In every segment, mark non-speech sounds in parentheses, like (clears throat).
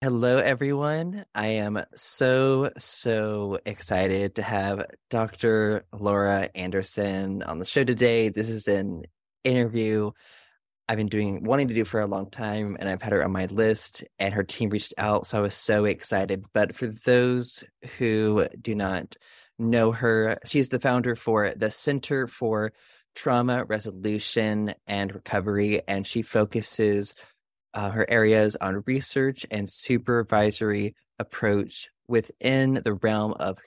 Hello, everyone. I am so, so excited to have Dr. Laura Anderson on the show today. This is an interview I've been doing, wanting to do for a long time, and I've had her on my list, and her team reached out. So I was so excited. But for those who do not know her, she's the founder for the Center for Trauma Resolution and Recovery, and she focuses uh, her areas on research and supervisory approach within the realm of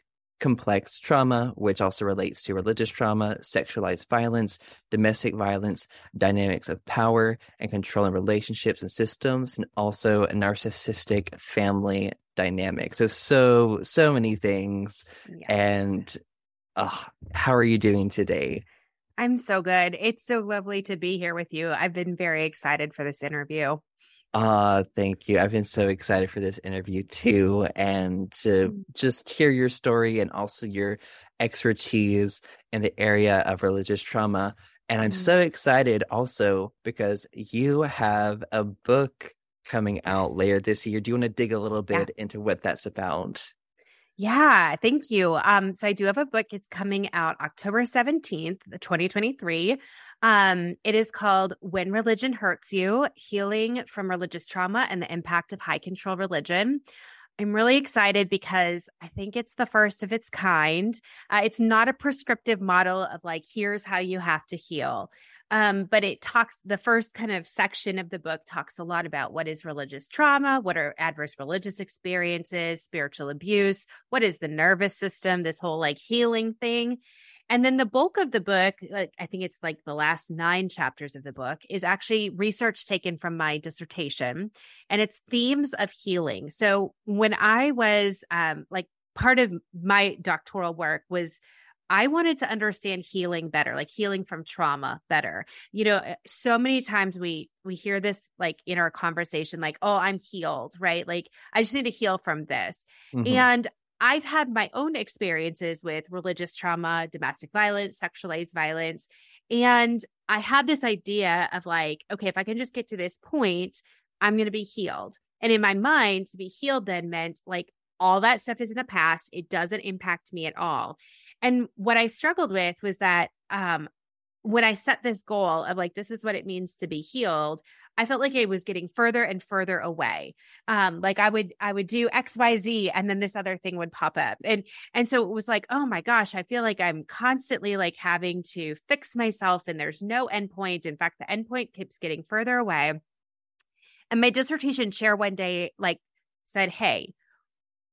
complex trauma, which also relates to religious trauma, sexualized violence, domestic violence, dynamics of power and control in relationships and systems, and also a narcissistic family dynamic. So, so, so many things. Yes. And uh, how are you doing today? I'm so good. It's so lovely to be here with you. I've been very excited for this interview. Uh, thank you. I've been so excited for this interview too, and to mm. just hear your story and also your expertise in the area of religious trauma. And I'm mm. so excited also because you have a book coming out later this year. Do you want to dig a little bit yeah. into what that's about? Yeah, thank you. Um, so I do have a book. It's coming out October 17th, 2023. Um, it is called When Religion Hurts You Healing from Religious Trauma and the Impact of High Control Religion. I'm really excited because I think it's the first of its kind. Uh, it's not a prescriptive model of like, here's how you have to heal. Um, but it talks, the first kind of section of the book talks a lot about what is religious trauma, what are adverse religious experiences, spiritual abuse, what is the nervous system, this whole like healing thing. And then the bulk of the book, like I think it's like the last nine chapters of the book, is actually research taken from my dissertation and it's themes of healing. So when I was um, like part of my doctoral work was I wanted to understand healing better, like healing from trauma better. You know, eh, so many times we we hear this like in our conversation like, "Oh, I'm healed," right? Like I just need to heal from this. Mm-hmm. And I've had my own experiences with religious trauma, domestic violence, sexualized violence, and I had this idea of like, okay, if I can just get to this point, I'm going to be healed. And in my mind, to be healed then meant like all that stuff is in the past. It doesn't impact me at all. And what I struggled with was that um, when I set this goal of like, this is what it means to be healed, I felt like I was getting further and further away. Um, like I would, I would do X, Y, Z, and then this other thing would pop up. And, and so it was like, oh my gosh, I feel like I'm constantly like having to fix myself and there's no endpoint. In fact, the endpoint keeps getting further away. And my dissertation chair one day, like said, Hey,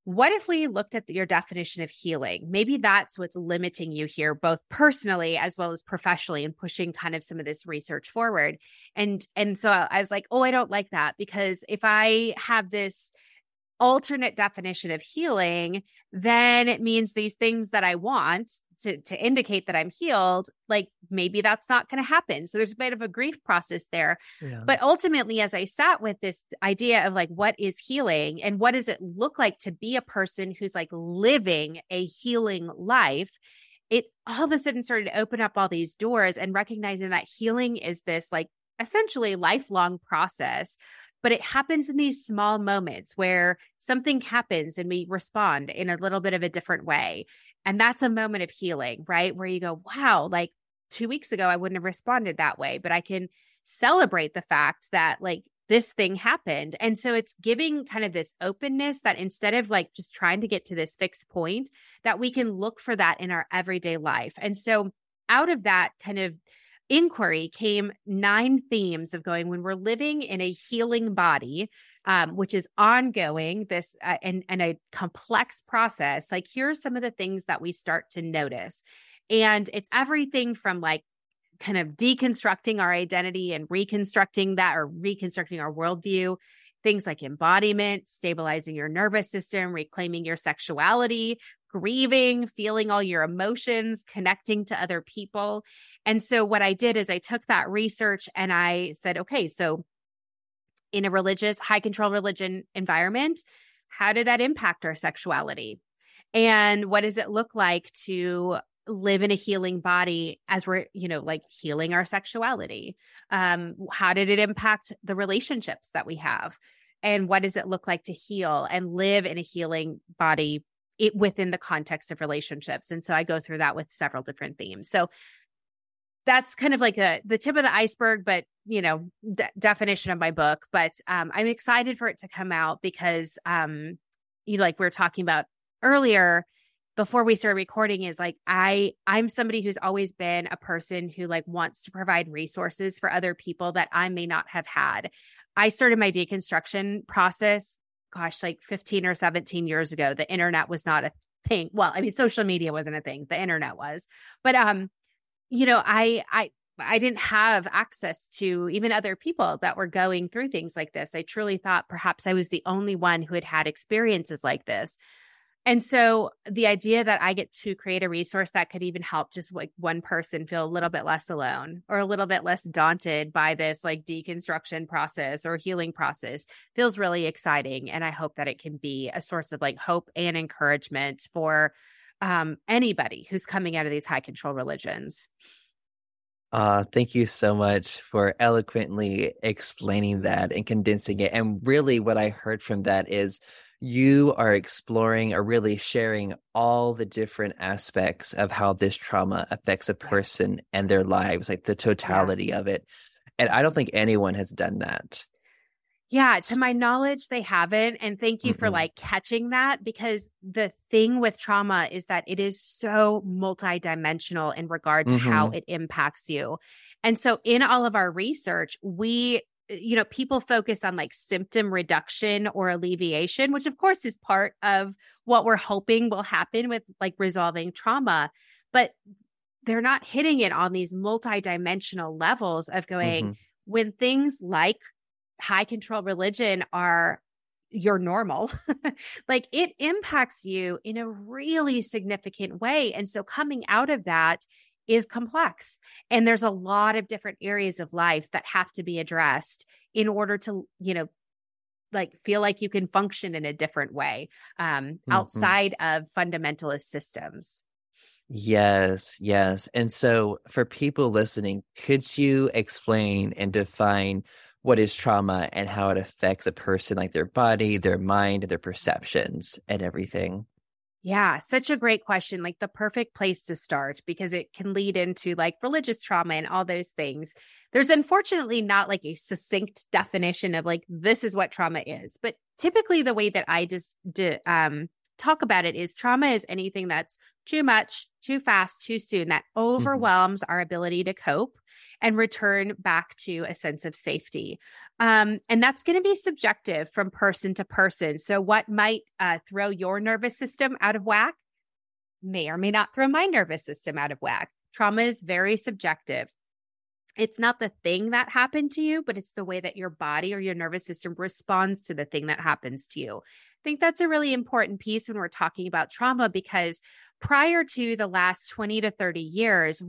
what if we looked at your definition of healing? Maybe that's what's limiting you here, both personally as well as professionally, and pushing kind of some of this research forward. And and so I was like, oh, I don't like that because if I have this alternate definition of healing, then it means these things that I want to, to indicate that I'm healed, like maybe that's not going to happen. So there's a bit of a grief process there. Yeah. But ultimately, as I sat with this idea of like, what is healing and what does it look like to be a person who's like living a healing life? It all of a sudden started to open up all these doors and recognizing that healing is this like essentially lifelong process but it happens in these small moments where something happens and we respond in a little bit of a different way. And that's a moment of healing, right? Where you go, wow, like two weeks ago, I wouldn't have responded that way, but I can celebrate the fact that like this thing happened. And so it's giving kind of this openness that instead of like just trying to get to this fixed point, that we can look for that in our everyday life. And so out of that kind of inquiry came nine themes of going when we're living in a healing body um, which is ongoing this uh, and, and a complex process like here's some of the things that we start to notice. And it's everything from like kind of deconstructing our identity and reconstructing that or reconstructing our worldview things like embodiment, stabilizing your nervous system, reclaiming your sexuality, grieving, feeling all your emotions, connecting to other people. And so, what I did is I took that research and I said, okay, so in a religious, high control religion environment, how did that impact our sexuality? And what does it look like to live in a healing body as we're you know like healing our sexuality um how did it impact the relationships that we have and what does it look like to heal and live in a healing body it, within the context of relationships. And so I go through that with several different themes. So that's kind of like a the tip of the iceberg, but you know, de- definition of my book. But um, I'm excited for it to come out because, um, you like we were talking about earlier before we started recording is like i i'm somebody who's always been a person who like wants to provide resources for other people that i may not have had. I started my deconstruction process gosh like 15 or 17 years ago. The internet was not a thing. Well i mean social media wasn't a thing. The internet was. But um you know i i I didn't have access to even other people that were going through things like this. I truly thought perhaps I was the only one who had had experiences like this. And so the idea that I get to create a resource that could even help just like one person feel a little bit less alone or a little bit less daunted by this like deconstruction process or healing process feels really exciting. And I hope that it can be a source of like hope and encouragement for um, anybody who's coming out of these high control religions. Uh, thank you so much for eloquently explaining that and condensing it. And really, what I heard from that is you are exploring or really sharing all the different aspects of how this trauma affects a person and their lives, like the totality yeah. of it. And I don't think anyone has done that. Yeah, to my knowledge, they haven't. And thank you mm for like catching that because the thing with trauma is that it is so multidimensional in regard to mm-hmm. how it impacts you. And so, in all of our research, we you know, people focus on like symptom reduction or alleviation, which of course is part of what we're hoping will happen with like resolving trauma. But they're not hitting it on these multidimensional levels of going mm-hmm. when things like high control religion are your normal (laughs) like it impacts you in a really significant way and so coming out of that is complex. And there's a lot of different areas of life that have to be addressed in order to, you know, like feel like you can function in a different way um, mm-hmm. outside of fundamentalist systems. Yes, yes. And so for people listening, could you explain and define what is trauma and how it affects a person, like their body, their mind, their perceptions, and everything? Yeah, such a great question. Like the perfect place to start because it can lead into like religious trauma and all those things. There's unfortunately not like a succinct definition of like this is what trauma is, but typically the way that I just um talk about it is trauma is anything that's too much, too fast, too soon that mm-hmm. overwhelms mm-hmm. our ability to cope and return back to a sense of safety. Um, and that's going to be subjective from person to person. So, what might uh, throw your nervous system out of whack may or may not throw my nervous system out of whack. Trauma is very subjective it's not the thing that happened to you, but it's the way that your body or your nervous system responds to the thing that happens to you. I think that's a really important piece when we're talking about trauma because prior to the last 20 to 30 years,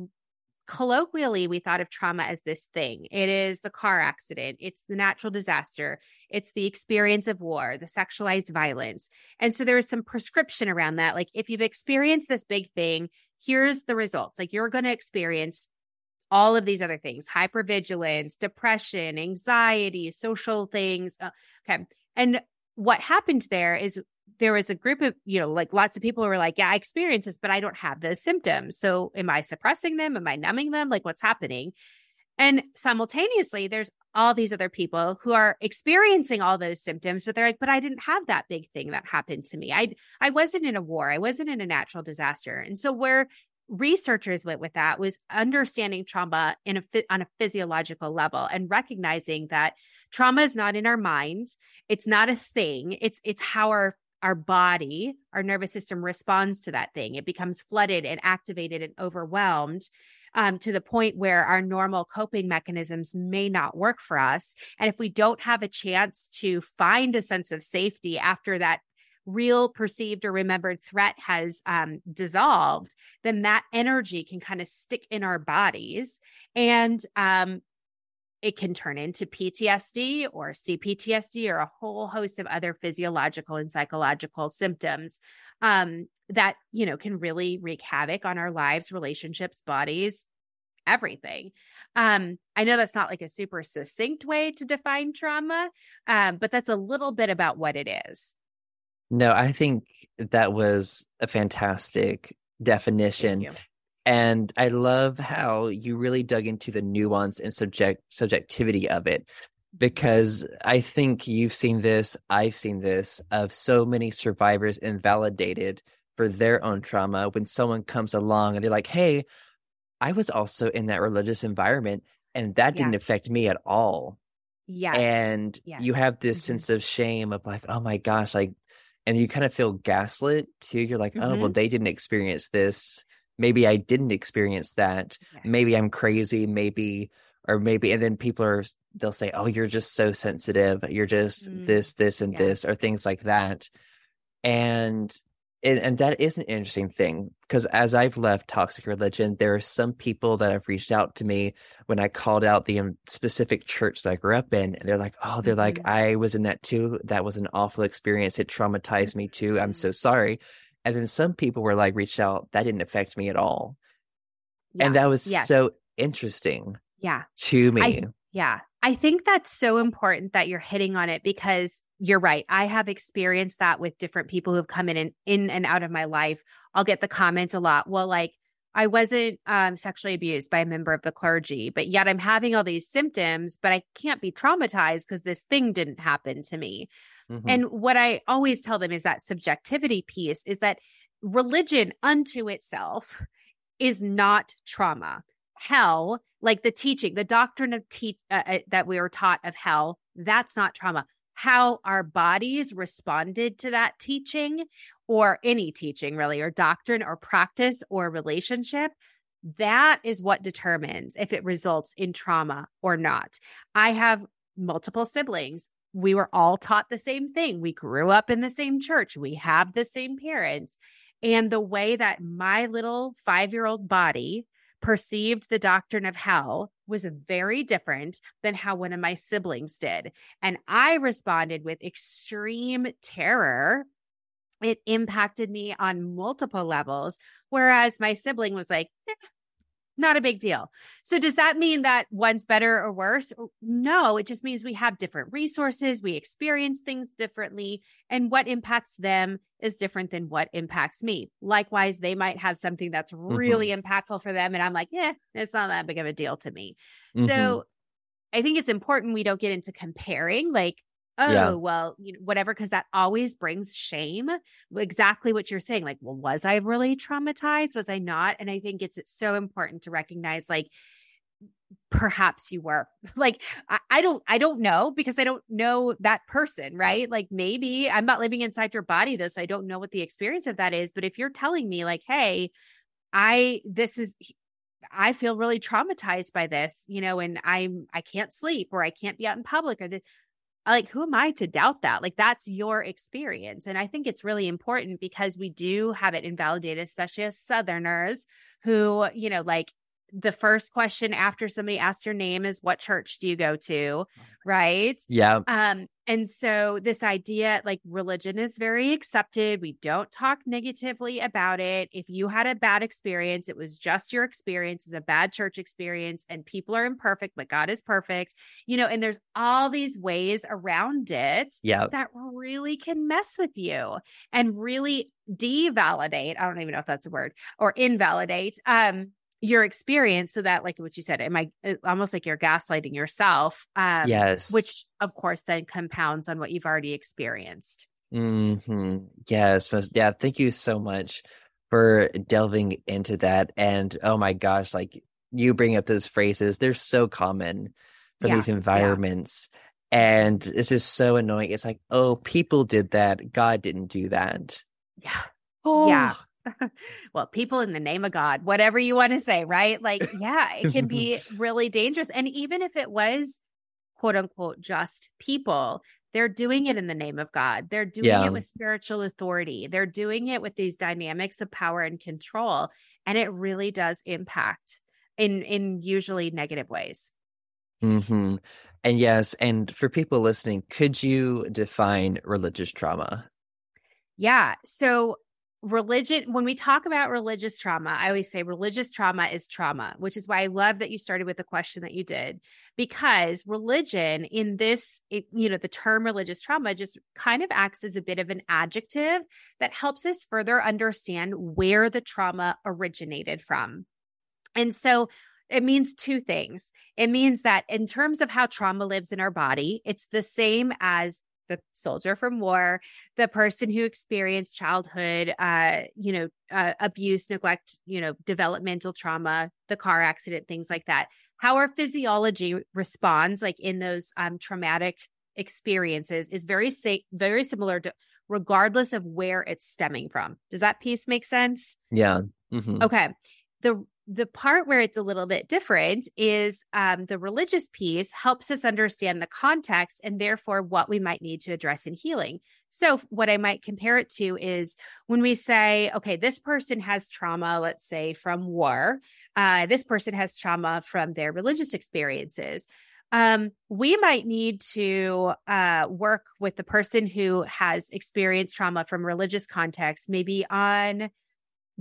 colloquially we thought of trauma as this thing. It is the car accident. It's the natural disaster. It's the experience of war the sexualized violence. And so there is some prescription around that. Like if you've experienced this big thing here's the results. Like you're going to experience all of these other things hypervigilance, depression, anxiety, social things. Uh, okay. And what happened there is there was a group of, you know, like lots of people were like, yeah, I experience this, but I don't have those symptoms. So am I suppressing them? Am I numbing them? Like what's happening? And simultaneously, there's all these other people who are experiencing all those symptoms, but they're like, but I didn't have that big thing that happened to me. I I wasn't in a war. I wasn't in a natural disaster. And so where researchers went with that was understanding trauma in a on a physiological level and recognizing that trauma is not in our mind it's not a thing it's it's how our our body our nervous system responds to that thing. It becomes flooded and activated and overwhelmed um, to the point where our normal coping mechanisms may not work for us. And if we don't have a chance to find a sense of safety after that real perceived or remembered threat has um, dissolved, then that energy can kind of stick in our bodies and um, it can turn into PTSD or CPTSD or a whole host of other physiological and psychological symptoms um, that you know can really wreak havoc on our lives, relationships, bodies, everything. Um, I know that's not like a super succinct way to define trauma, um, but that's a little bit about what it is. No, I think that was a fantastic definition. And I love how you really dug into the nuance and subject subjectivity of it because I think you've seen this, I've seen this of so many survivors invalidated for their own trauma when someone comes along and they're like, "Hey, I was also in that religious environment and that didn't affect me at all." Yes. And yes. you have this mm-hmm. sense of shame of like, "Oh my gosh, like and you kind of feel gaslit too. You're like, mm-hmm. "Oh, well mm-hmm. they didn't experience this. Maybe I didn't experience that. Yes. Maybe I'm crazy, maybe or maybe and then people are they'll say oh you're just so sensitive you're just mm. this this and yeah. this or things like that and and, and that is an interesting thing because as I've left toxic religion, there are some people that have reached out to me when I called out the um, specific church that I grew up in, and they're like, "Oh, they're mm-hmm. like, I was in that too. That was an awful experience. It traumatized me too. I'm so mm-hmm. sorry." And then some people were like, reached out, that didn't affect me at all, yeah. and that was yes. so interesting yeah to me I, yeah i think that's so important that you're hitting on it because you're right. I have experienced that with different people who've come in and in and out of my life. I'll get the comment a lot. Well like i wasn't um, sexually abused by a member of the clergy but yet i'm having all these symptoms but i can't be traumatized because this thing didn't happen to me. Mm-hmm. and what i always tell them is that subjectivity piece is that religion unto itself is not trauma. Hell, like the teaching, the doctrine of teach uh, uh, that we were taught of hell, that's not trauma. How our bodies responded to that teaching or any teaching, really, or doctrine or practice or relationship, that is what determines if it results in trauma or not. I have multiple siblings. We were all taught the same thing. We grew up in the same church. We have the same parents. And the way that my little five year old body perceived the doctrine of hell was very different than how one of my siblings did. And I responded with extreme terror. It impacted me on multiple levels. Whereas my sibling was like, eh, not a big deal. So does that mean that one's better or worse? No, it just means we have different resources, we experience things differently, and what impacts them is different than what impacts me. Likewise, they might have something that's really mm-hmm. impactful for them and I'm like, "Yeah, it's not that big of a deal to me." Mm-hmm. So I think it's important we don't get into comparing like oh yeah. well you know whatever because that always brings shame exactly what you're saying like well was i really traumatized? Was i not? And i think it's, so important to recognize like perhaps you were. (laughs) Like I, I, don't i don't know because i don't know that person right? Like maybe i'm not living inside your body though so i don't know what the experience of that is but if you're telling me like hey i this is I feel really traumatized by this, you know, and I'm I can't sleep or I can't be out in public or this like who am i to doubt that? Like that's your experience. And i think it's really important because we do have it invalidated especially as southerners who you know like the first question after somebody asks your name is what church do you go to? Right. Yeah. Um and so this idea like religion is very accepted. We don't talk negatively about it. If you had a bad experience it was just your experience. Is a bad church experience and people are imperfect but god is perfect you know and there's all these ways around it yeah. that really can mess with you and really devalidate i don't even know if that's a word or invalidate um your experience so that like what you said am i almost like you're gaslighting yourself um yes. which of course then compounds on what you've already experienced. Hmm yes yeah thank you so much for delving into that and oh my gosh like you bring up those phrases they're so common for yeah, these environments yeah. and it's just so annoying it's like oh people did that god didn't do that. Yeah. Oh. yeah (laughs) well, people in the name of God, whatever you want to say, right? Like, yeah, it can (laughs) be really dangerous. And even if it was quote unquote just people, they're doing it in the name of God. They're doing yeah. it with spiritual authority. They're doing it with these dynamics of power and control. And it really does impact in in usually negative ways. Mm-hmm. And yes, and for people listening, could you define religious trauma? Yeah. So religion, when we talk about religious trauma, I always say religious trauma is trauma, which is why I love that you started with the question that you did, because religion in this, it, you know, the term religious trauma just kind of acts as a bit of an adjective that helps us further understand where the trauma originated from. And so it means two things. It means that in terms of how trauma lives in our body, it's the same as the soldier from war, the person who experienced childhood, uh, you know, uh, abuse, neglect, you know, developmental trauma, the car accident, things like that. How our physiology responds, like in those um, traumatic experiences, is very sa- very similar to, regardless of where it's stemming from. Does that piece make sense? Yeah. Mm-hmm. Okay. The the part where it's a little bit different is um, the religious piece helps us understand the context and therefore what we might need to address in healing. So, what I might compare it to is when we say, okay, this person has trauma, let's say from war, uh, this person has trauma from their religious experiences. Um, we might need to uh, work with the person who has experienced trauma from religious context, maybe on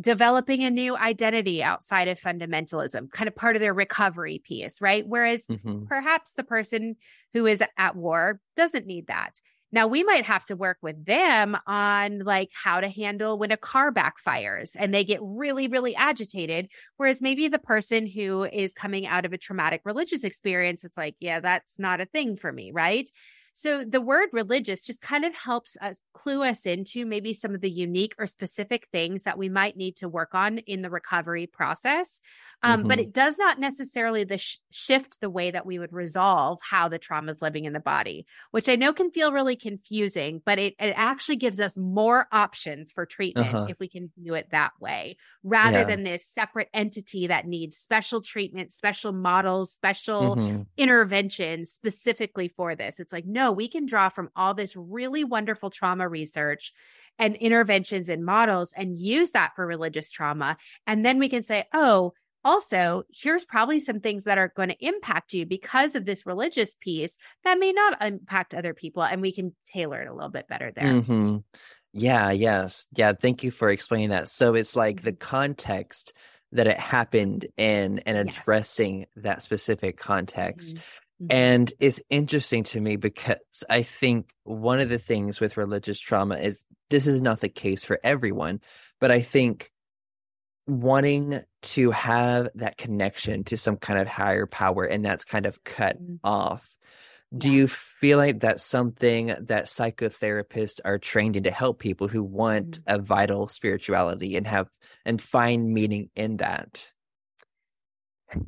developing a new identity outside of fundamentalism, kind of part of their recovery piece, right? Whereas mm-hmm. perhaps the person who is at war doesn't need that. Now we might have to work with them on like how to handle when a car backfires and they get really, really agitated. Whereas maybe the person who is coming out of a traumatic religious experience, it's like, yeah, that's not a thing for me, right? So the word religious just kind of helps us clue us into maybe some of the unique or specific things that we might need to work on in the recovery process. Um, mm-hmm. But it does not necessarily the sh- shift the way that we would resolve how the trauma is living in the body, which I know can feel really confusing, but it, it actually gives us more options for treatment uh-huh. if we can view it that way, rather yeah. than this separate entity that needs special treatment, special models, special mm-hmm. interventions specifically for this. It's like, no, we can draw from all this really wonderful trauma research and interventions and models and use that for religious trauma. And then we can say, oh, also, here's probably some things that are going to impact you because of this religious piece that may not impact other people. And we can tailor it a little bit better there. Mm-hmm. Yeah, yes. Yeah, thank you for explaining that. So it's like the mm-hmm. context that it happened in and addressing yes. that specific context. Mm-hmm. Mm-hmm. And it's interesting to me because I think one of the things with religious trauma is this is not the case for everyone, but I think wanting to have that connection to some kind of higher power and that's kind of cut mm-hmm. off. Do you feel like that's something that psychotherapists are trained in to help people who want mm-hmm. a vital spirituality and have and find meaning in that?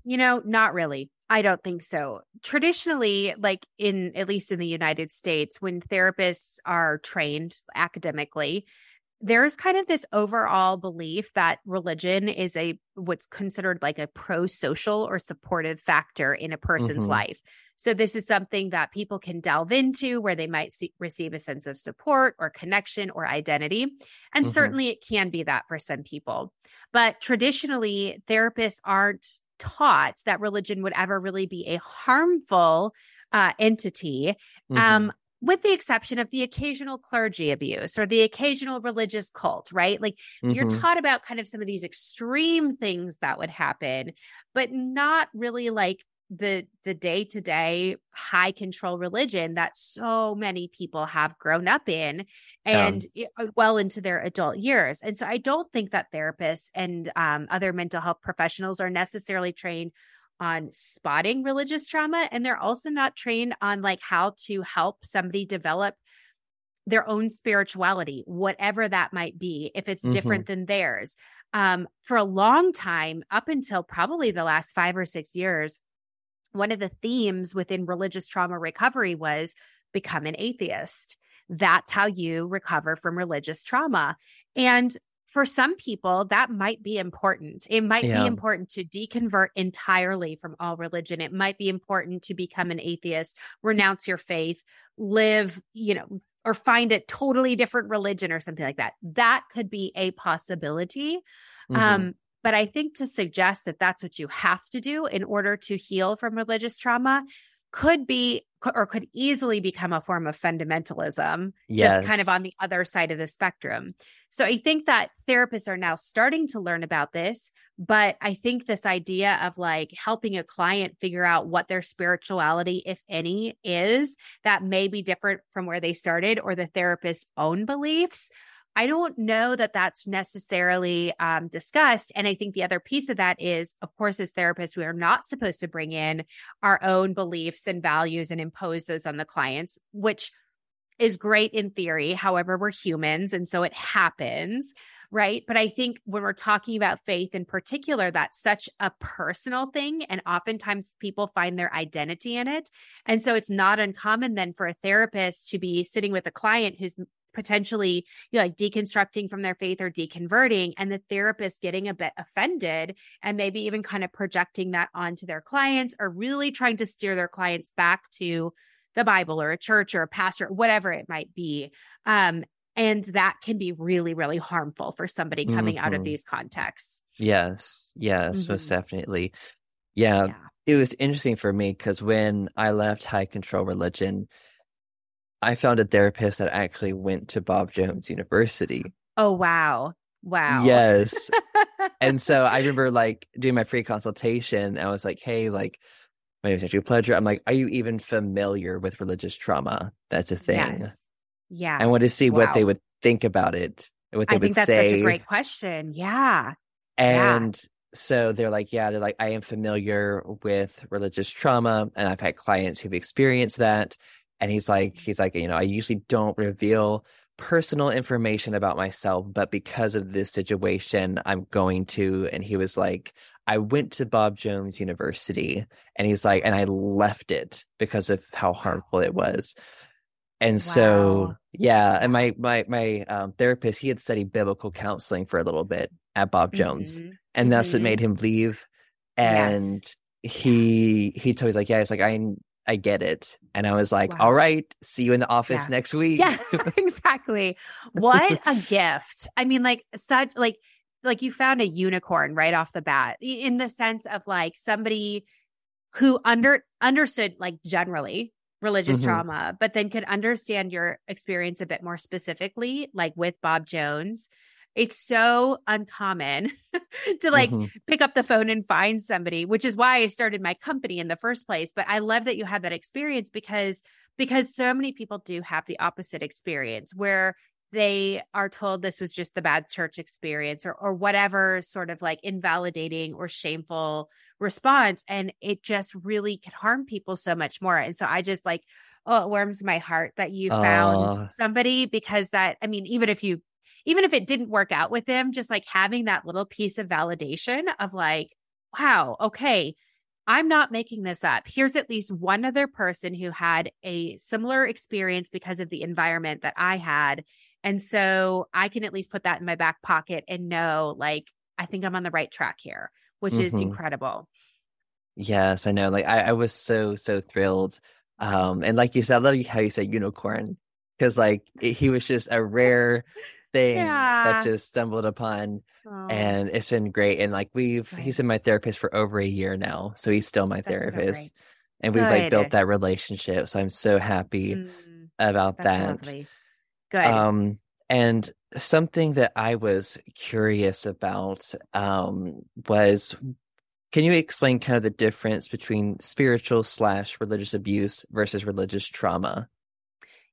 You know, not really. I don't think so. Traditionally, like in at least in the United States, when therapists are trained academically, there's kind of this overall belief that religion is a what's considered like a pro-social or supportive factor in a person's mm-hmm. life. So this is something that people can delve into where they might see, receive a sense of support or connection or identity. And mm-hmm. certainly it can be that for some people. But traditionally therapists aren't taught that religion would ever really be a harmful uh, entity. Mm-hmm. Um, with the exception of the occasional clergy abuse or the occasional religious cult, right? Like mm-hmm. you're taught about kind of some of these extreme things that would happen, but not really like the the day-to-day high control religion that so many people have grown up in and um, well into their adult years. And so i don't think that therapists and um, other mental health professionals are necessarily trained on spotting religious trauma and they're also not trained on like how to help somebody develop their own spirituality whatever that might be if it's mm-hmm. different than theirs. Um, for a long time up until probably the last five or six years one of the themes within religious trauma recovery was become an atheist. That's how you recover from religious trauma. And for some people, that might be important. It might yeah. be important to deconvert entirely from all religion. It might be important to become an atheist, renounce your faith, live, you know, or find a totally different religion or something like that. That could be a possibility. Mm-hmm. Um, but I think to suggest that that's what you have to do in order to heal from religious trauma could be or could easily become a form of fundamentalism, yes. just kind of on the other side of the spectrum. So I think that therapists are now starting to learn about this, but I think this idea of like helping a client figure out what their spirituality, if any, is that may be different from where they started or the therapist's own beliefs. I don't know that that's necessarily um, discussed. And I think the other piece of that is, of course, as therapists, we are not supposed to bring in our own beliefs and values and impose those on the clients, which is great in theory. However, we're humans. And so it happens. Right. But I think when we're talking about faith in particular, that's such a personal thing. And oftentimes people find their identity in it. And so it's not uncommon then for a therapist to be sitting with a client who's potentially you know, like deconstructing from their faith or deconverting and the therapist getting a bit offended and maybe even kind of projecting that onto their clients or really trying to steer their clients back to the bible or a church or a pastor whatever it might be um, and that can be really really harmful for somebody coming mm-hmm. out of mm-hmm. these contexts yes yes mm-hmm. most definitely yeah, yeah it was interesting for me because when i left high control religion I found a therapist that actually went to Bob Jones University. Oh wow. Wow. Yes. (laughs) and so I remember like doing my free consultation. I was like, hey, like my name is Andrew Pledger. I'm like, are you even familiar with religious trauma? That's a thing. Yes. Yeah. I want to see wow. what they would think about it. What they I would think that's say. such a great question. Yeah. And yeah. so they're like, yeah, they're like, I am familiar with religious trauma and I've had clients who've experienced that and he's like he's like you know i usually don't reveal personal information about myself but because of this situation i'm going to and he was like i went to bob jones university and he's like and i left it because of how harmful it was and wow. so yeah and my my my um, therapist he had studied biblical counseling for a little bit at bob jones mm-hmm. and mm-hmm. that's what made him leave and yes. he he told me he's like yeah it's like i I get it. And I was like, wow. all right, see you in the office yeah. next week. Yeah, (laughs) exactly. What a (laughs) gift. I mean, like such like like you found a unicorn right off the bat in the sense of like somebody who under understood like generally religious mm-hmm. trauma, but then could understand your experience a bit more specifically, like with Bob Jones it's so uncommon (laughs) to like mm-hmm. pick up the phone and find somebody, which is why I started my company in the first place. But I love that you had that experience because because so many people do have the opposite experience where they are told this was just the bad church experience or or whatever sort of like invalidating or shameful response and it just really could harm people so much more and so i just like oh it warms my heart that you found uh, somebody because that i mean even if you even if it didn't work out with them, just like having that little piece of validation of like, wow, okay, I'm not making this up. Here's at least one other person who had a similar experience because of the environment that I had. And so I can at least put that in my back pocket and know, like, I think I'm on the right track here, which mm-hmm. is incredible. Yes, I know. Like, I, I was so, so thrilled. Um, and like you said, I love how you said unicorn because, like, it, he was just a rare thing yeah. that just stumbled upon oh. and it's been great and like we've right. he's been my therapist for over a year now so he's still my That's therapist so and we've Good. like built that relationship so i'm so happy mm. about That's that lovely. Good. um and something that i was curious about um was can you explain kind of the difference between spiritual slash religious abuse versus religious trauma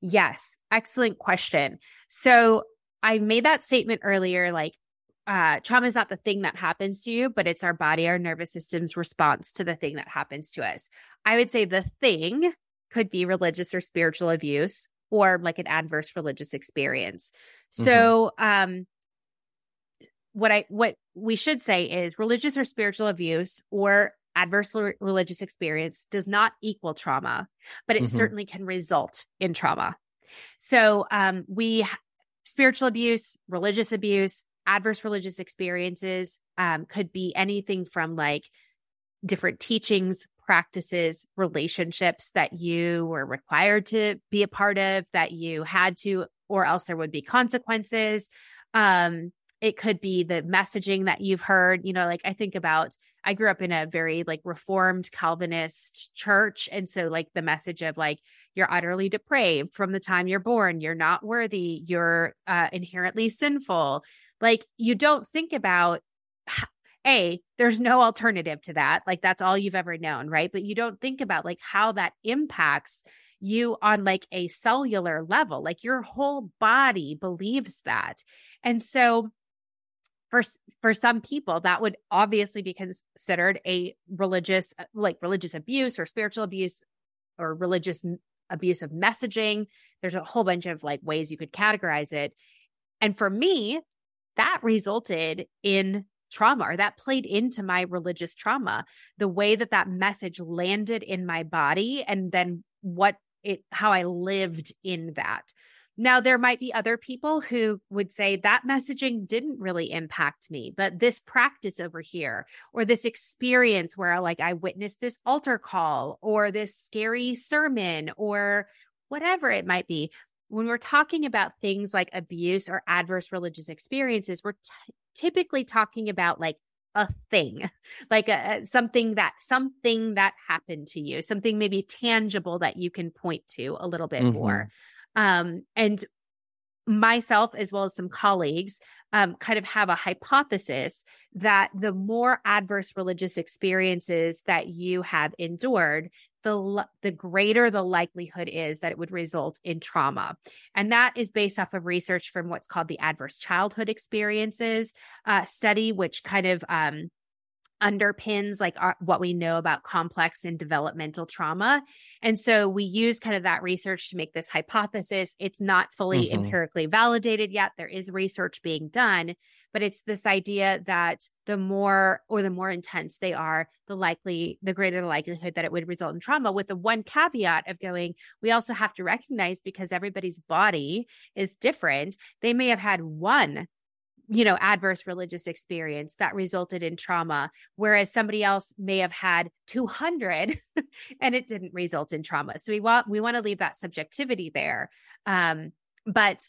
Yes, excellent question. So I made that statement earlier like uh, trauma is not the thing that happens to you, but it's our body, our nervous system's response to the thing that happens to us. I would say the thing could be religious or spiritual abuse or like an adverse religious experience. So, mm-hmm. um, what I what we should say is religious or spiritual abuse or adverse religious experience does not equal trauma, but it mm-hmm. certainly can result in trauma. So um, we spiritual abuse, religious abuse, adverse religious experiences um, could be anything from like different teachings, practices, relationships that you were required to be a part of, that you had to, or else there would be consequences. Um, it could be the messaging that you've heard you know like i think about i grew up in a very like reformed calvinist church and so like the message of like you're utterly depraved from the time you're born. You're not worthy. You're uh, inherently sinful. Like you don't think about a there's no alternative to that. Like that's all you've ever known right? But you don't think about like how that impacts you on like a cellular level. Like your whole body believes that. And so for for some people that would obviously be considered a religious like religious abuse or spiritual abuse or religious abuse of messaging. There's a whole bunch of like ways you could categorize it. And for me that resulted in trauma or that played into my religious trauma. The way that that message landed in my body and then what it how i lived in that now, there might be other people who would say that messaging didn't really impact me, but this practice over here, or this experience where like I witnessed this altar call, or this scary sermon, or whatever it might be. When we're talking about things like abuse or adverse religious experiences, we're t- typically talking about like a thing (laughs) like a, something that something that happened to you something maybe tangible that you can point to a little bit mm-hmm. more um, and myself, as well as some colleagues, um, kind of have a hypothesis that the more adverse religious experiences that you have endured, the the greater the likelihood is that it would result in trauma, and that is based off of research from what's called the Adverse Childhood Experiences uh, study, which kind of um, underpins like our, what we know about complex and developmental trauma. And so we use kind of that research to make this hypothesis. It's not fully mm-hmm. empirically validated yet. There is research being done, but it's this idea that the more or the more intense they are, the likely, the greater the likelihood that it would result in trauma with the one caveat of going, we also have to recognize because everybody's body is different. They may have had one you know adverse religious experience that resulted in trauma whereas somebody else may have had 200 (laughs) and it didn't result in trauma so we want we want to leave that subjectivity there um but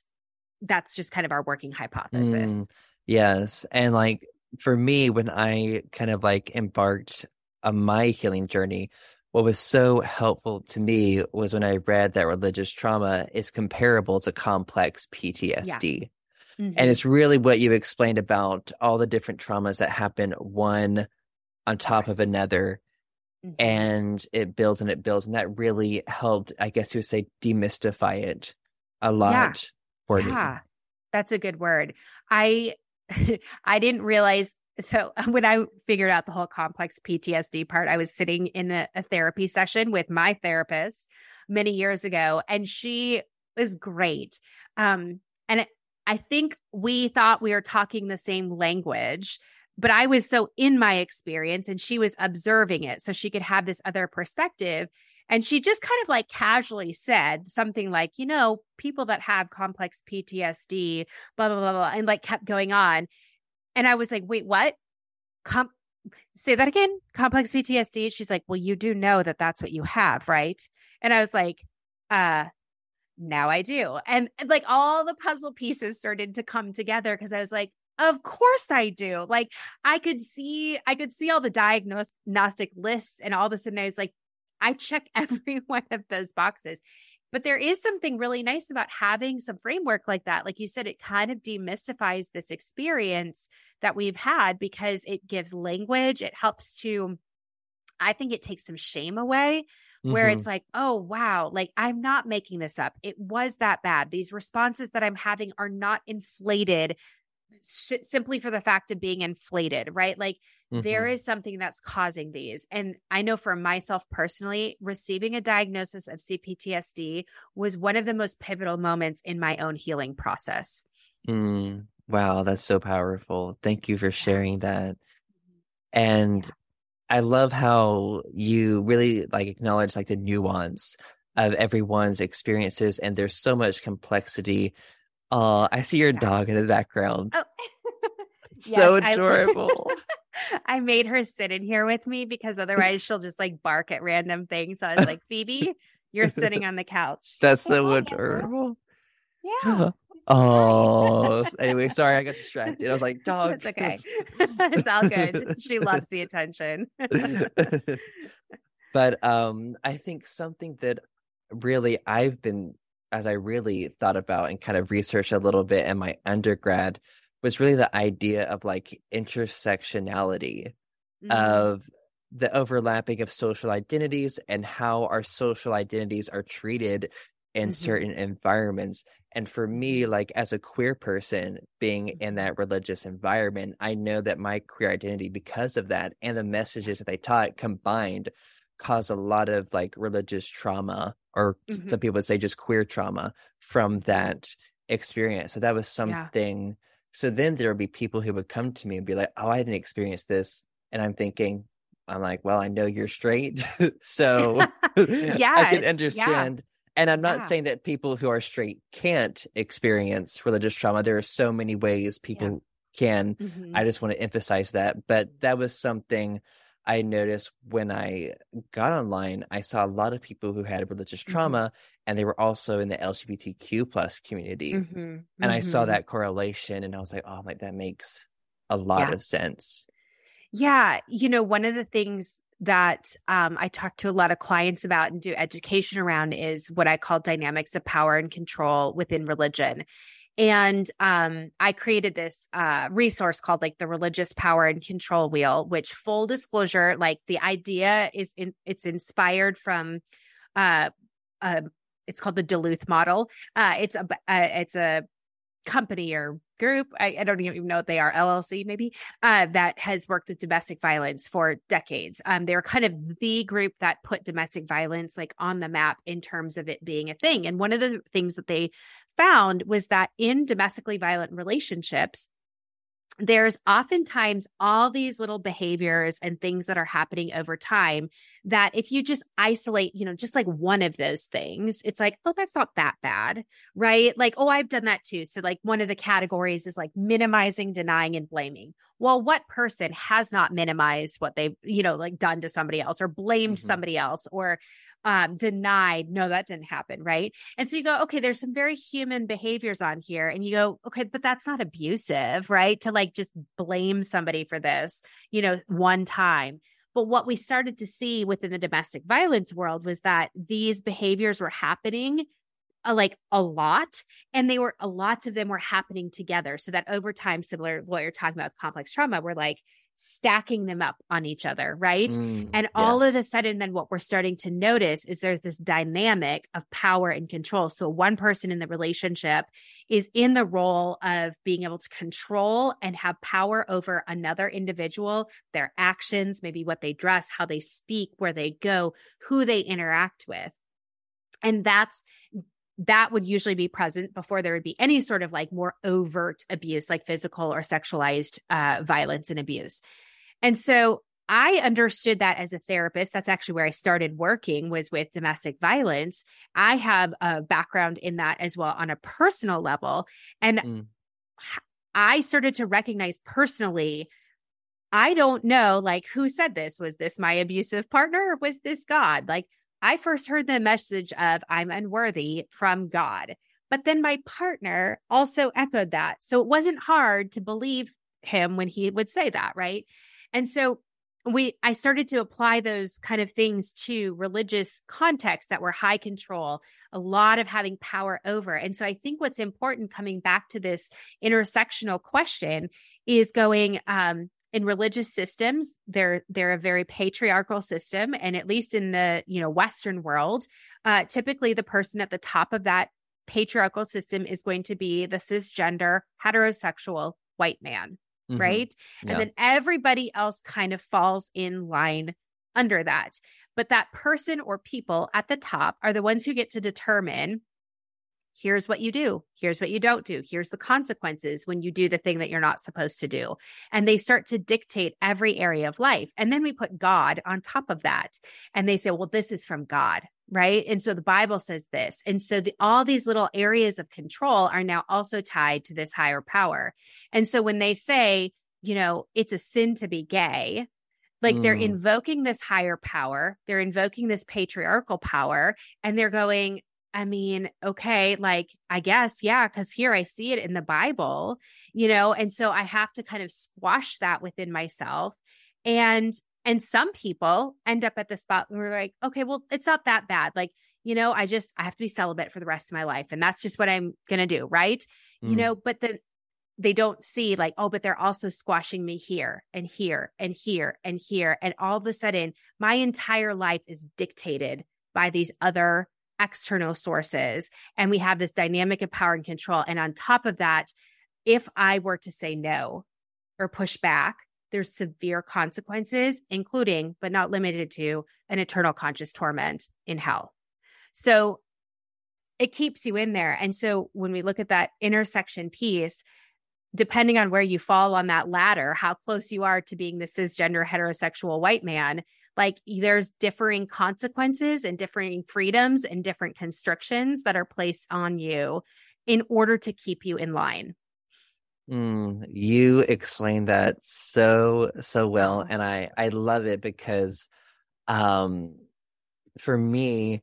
that's just kind of our working hypothesis mm, yes and like for me when i kind of like embarked on my healing journey what was so helpful to me was when I read that religious trauma is comparable to complex PTSD. Yeah. Mm-hmm. And it's really what you explained about all the different traumas that happen one on top of, of another. Mm-hmm. And it builds and it builds. And that really helped, I guess you would say, demystify it a lot yeah. for yeah. me. That's a good word. I (laughs) I didn't realize so (laughs) when I figured out the whole complex PTSD part, I was sitting in a, a, therapy session with my therapist many years ago, and she was great. Um, and I think we thought we were talking the same language, but I was so in my experience and she was observing it so she could have this other perspective. And she just kind of like casually said something like, you know, people that have complex PTSD, blah, blah, blah, blah, and like kept going on. And I was like, wait, what? Com- say that again complex ptsd she's like well you do know that that's what you have right and i was like uh now I do. And, like all the puzzle pieces started to come together because I was like, of course I do. Like I could see, I could see all the diagnostic lists and all of a sudden I was like, I check (laughs) every one of those boxes. But there is something really nice about having some framework like that. Like you said, it kind of demystifies this experience that we've had because it gives language. It helps to, I think it takes some shame away where mm-hmm. it's like, oh, wow, like I'm not making this up. It was that bad. These responses that I'm having are not inflated sh- simply for the fact of being inflated, right? Like mm-hmm. there is something that's causing these. And I know for myself personally, receiving a diagnosis of CPTSD was one of the most pivotal moments in my own healing process. Mm, wow, that's so powerful. Thank you for sharing that. Mm-hmm. And I love how you really like acknowledge like the nuance of everyone's experiences and there's so much complexity. Uh I see your yeah. dog in the background. Oh. (laughs) so yes, (laughs) adorable. I, I made her sit in here with me because otherwise she'll just like bark at random things. So I was like, (laughs) Phoebe, you're sitting on the couch. That's so adorable. Yeah. (gasps) Oh, anyway, sorry, I got distracted. I was like, dog. It's okay. (laughs) it's all good. She loves the attention. (laughs) but um, I think something that really I've been, as I really thought about and kind of researched a little bit in my undergrad, was really the idea of like intersectionality mm-hmm. of the overlapping of social identities and how our social identities are treated in mm-hmm. certain environments. And for me, like as a queer person being in mm-hmm. that religious environment, I know that my queer identity, because of that and the messages that they taught combined, caused a lot of like religious trauma, or mm-hmm. some people would say just queer trauma from that experience. So that was something. Yeah. So then there would be people who would come to me and be like, Oh, I didn't experience this. And I'm thinking, I'm like, well, I know you're straight. (laughs) so yes, (laughs) I can understand. Yeah. And I'm not yeah. saying that people who are straight can't experience religious trauma. There are so many ways people yeah. can. Mm-hmm. I just want to emphasize that. But that was something I noticed when I got online. I saw a lot of people who had religious mm-hmm. trauma mm-hmm. and they were also in the LGBTQ plus community. Mm-hmm. And I saw mm-hmm. that correlation and I was like, oh, like that makes a lot of sense. Yeah. You know, one of the things that um, I talk to a lot of clients about and do education around is what I call dynamics of power and control within religion. And um, I created this uh, resource called like the religious power and control wheel, which full disclosure, like the idea is in, it's inspired from uh, uh, it's called the Duluth model. Uh, it's a uh, it's a company or group I, I, don't even know what they are llc maybe uh, that has worked with domestic violence for decades. Um, they're kind of the group that put domestic violence like on the map in terms of it being a thing. And one of the things that they found was that in domestically violent relationships there's oftentimes all these little behaviors and things that are happening over time that if you just isolate, you know, just like one of those things, it's like, oh, that's not that bad, right? Like, oh, I've done that too. So, like, one of the categories is like minimizing, denying, and blaming. Well, what person has not minimized what they've, you know, like done to somebody else or blamed mm-hmm. somebody else or um, denied, no, that didn't happen. Right. And so you go, okay, there's some very human behaviors on here. And you go, okay, but that's not abusive, right? To like just blame somebody for this, you know, one time. But what we started to see within the domestic violence world was that these behaviors were happening uh, like a lot and they were a lots of them were happening together so that over time similar to what you're talking about with complex trauma we're like stacking them up on each other, right? Mm, and all yes. of a sudden, then what we're starting to notice is there's this dynamic of power and control. So one person in the relationship is in the role of being able to control and have power over another individual, their actions, maybe what they dress, how they speak, where they go, who they interact with. And that's that would usually be present before there would be any sort of like more overt abuse, like physical or sexualized uh, violence and abuse. And so I understood that as a therapist. That's actually where I started working was with domestic violence. I have a background in that as well on a personal level. And mm. I started to recognize personally I don't know, like, who said this? Was this my abusive partner or was this God? Like, I first heard the message of I'm unworthy from God. But then my partner also echoed that. So it wasn't hard to believe him when he would say that, right? And so we I started to apply those kind of things to religious contexts that were high control, a lot of having power over. And so I think what's important coming back to this intersectional question is going um in religious systems they're they're a very patriarchal system and at least in the you know western world uh typically the person at the top of that patriarchal system is going to be the cisgender heterosexual white man mm-hmm. right yeah. and then everybody else kind of falls in line under that but that person or people at the top are the ones who get to determine here's what you do. Here's what you don't do. Here's the consequences when you do the thing that you're not supposed to do. And they start to dictate every area of life. And then we put God on top of that. And they say, well, this is from God. Right. And so the Bible says this. And so the, all these little areas of control are now also tied to this higher power. And so when they say, you know, it's a sin to be gay, like mm. they're invoking this higher power, they're invoking this patriarchal power, and they're going, I mean, okay, like I guess, yeah, because here I see it in the Bible, you know, and so I have to kind of squash that within myself. And and some people end up at the spot where we're like, okay, well, it's not that bad. Like, you know, I just I have to be celibate for the rest of my life. And that's just what I'm gonna do, right? Mm. You know, but then they don't see like, oh, but they're also squashing me here and here and here and here. And all of a sudden, my entire life is dictated by these other external sources. And we have this dynamic of power and control. And on top of that, if I were to say no or push back, there's severe consequences, including, but not limited to, an eternal conscious torment in hell. So it keeps you in there. And so when we look at that intersection piece, depending on where you fall on that ladder, how close you are to being the cisgender heterosexual white man, like there's differing consequences and differing freedoms and different constrictions that are placed on you in order to keep you in line. Mm, you explained that so so well, and I I love it because, um, for me,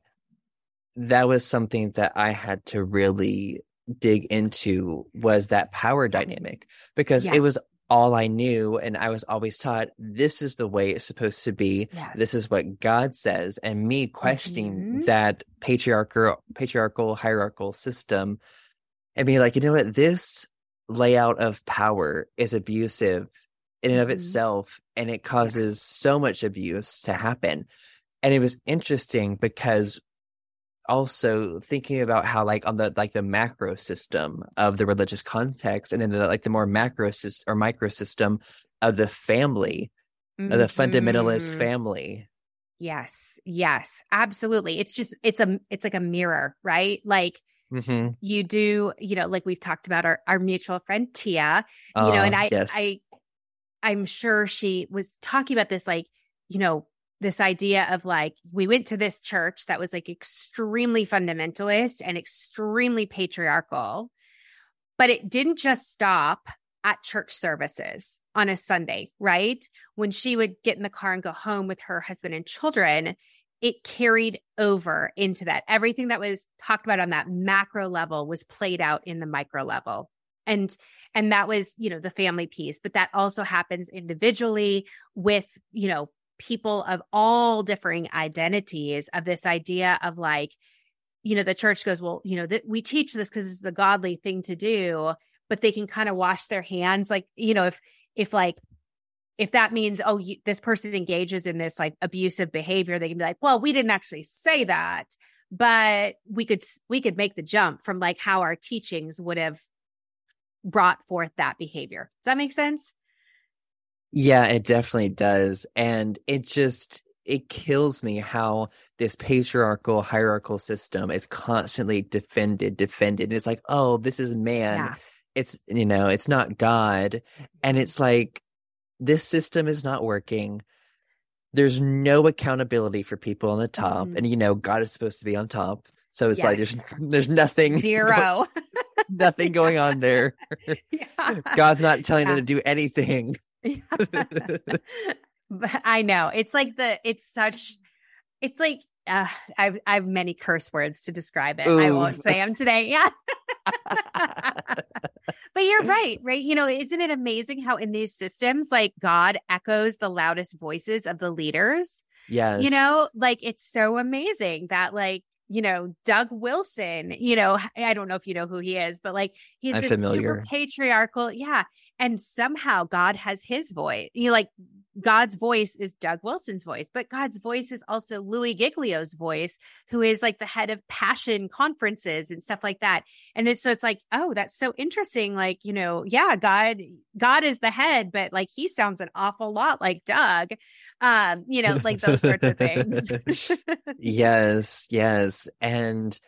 that was something that I had to really dig into was that power dynamic because yeah. it was all I knew. And I was always taught this is the way it's supposed to be. Yes. This is what God says. And me questioning mm-hmm. that patriarchal, patriarchal, hierarchical system and being like, you know what? This layout of power is abusive in and of mm-hmm. itself. And it causes so much abuse to happen. And it was interesting because also thinking about how like on the like the macro system of the religious context and then the, like the more macro system or micro system of the family mm-hmm. of the fundamentalist mm-hmm. family yes yes absolutely it's just it's a it's like a mirror right like mm-hmm. you do you know like we've talked about our our mutual friend tia you uh, know and i yes. i i'm sure she was talking about this like you know this idea of like we went to this church that was like extremely fundamentalist and extremely patriarchal but it didn't just stop at church services on a Sunday, right? When she would get in the car and go home with her husband and children, it carried over into that. Everything that was talked about on that macro level was played out in the micro level. And and that was, you know, the family piece, but that also happens individually with, you know, people of all differing identities of this idea of like you know the church goes well you know that we teach this because it's the godly thing to do but they can kind of wash their hands. Like you know if if like if that means oh you, this person engages in this like abusive behavior they can be like well we didn't actually say that but we could we could make the jump from like how our teachings would have brought forth that behavior. Does that make sense yeah, it definitely does. And it just it kills me how this patriarchal hierarchical system is constantly defended, defended. It's like, oh, this is man. Yeah. It's you know, it's not God. And it's like this system is not working. There's no accountability for people on the top. Mm-hmm. And you know, God is supposed to be on top. So it's yes. like there's (laughs) there's nothing zero. (laughs) nothing going on there. (laughs) Yeah. God's not telling yeah. them to do anything. (laughs) I know. It's like the it's such it's like uh, I've I have many curse words to describe it. Ooh. I won't say them today. (laughs) Yeah. but you're (laughs) right, right? You know, isn't it amazing how in these systems like God echoes the loudest voices of the leaders? Yes. You know, like it's so amazing that like you know, Doug Wilson, you know, I don't know if you know who he is, but like he's I'm this familiar. super patriarchal. Yeah. And somehow God has his voice. You know, like God's voice is Doug Wilson's voice, but God's voice is also Louis Giglio's voice, who is like the head of passion conferences and stuff like that. And it's so it's like, oh, that's so interesting. Like, you know, yeah, God, God is the head, but like he sounds an awful lot like Doug. Um, you know, like those sorts of things. (laughs) (laughs) yes, yes. And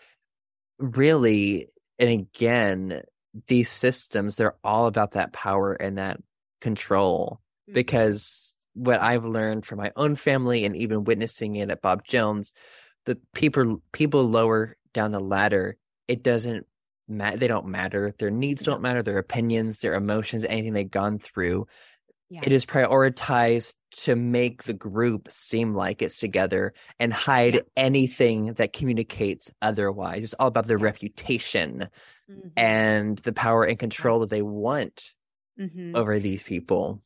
really, and again, these systems, they're all about that power and that control. Mm-hmm. Because what I've learned from my own family and even witnessing it at Bob Jones, the people people lower down the ladder, it doesn't matter. They don't matter. Their needs don't matter. Their opinions, their emotions, anything they've gone through Yeah. it is prioritized to make the group seem like it's together and hide Yeah. anything that communicates otherwise. It's all about their Yes. reputation Mhm. and the power and control that they want Mhm. over these people.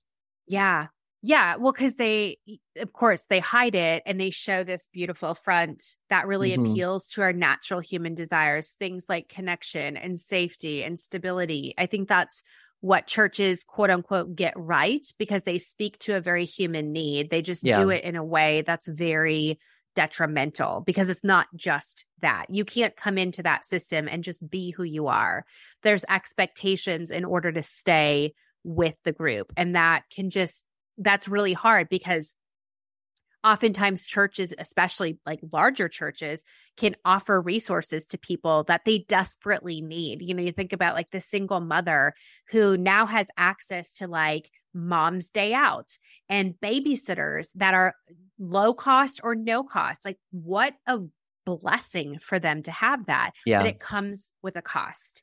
Yeah. Yeah. Well, because they, of course, they hide it and they show this beautiful front that really Mhm. appeals to our natural human desires, things like connection and safety and stability. I think that's what churches, quote unquote, get right because they speak to a very human need. They just Yeah. do it in a way that's very detrimental because it's not just that. You can't come into that system and just be who you are. There's expectations in order to stay with the group. And that can just, that's really hard because oftentimes churches, especially like larger churches, can offer resources to people that they desperately need. You know, you think about like the single mother who now has access to like mom's day out and babysitters that are low cost or no cost. Like, what a blessing for them to have that. Yeah. But it comes with a cost.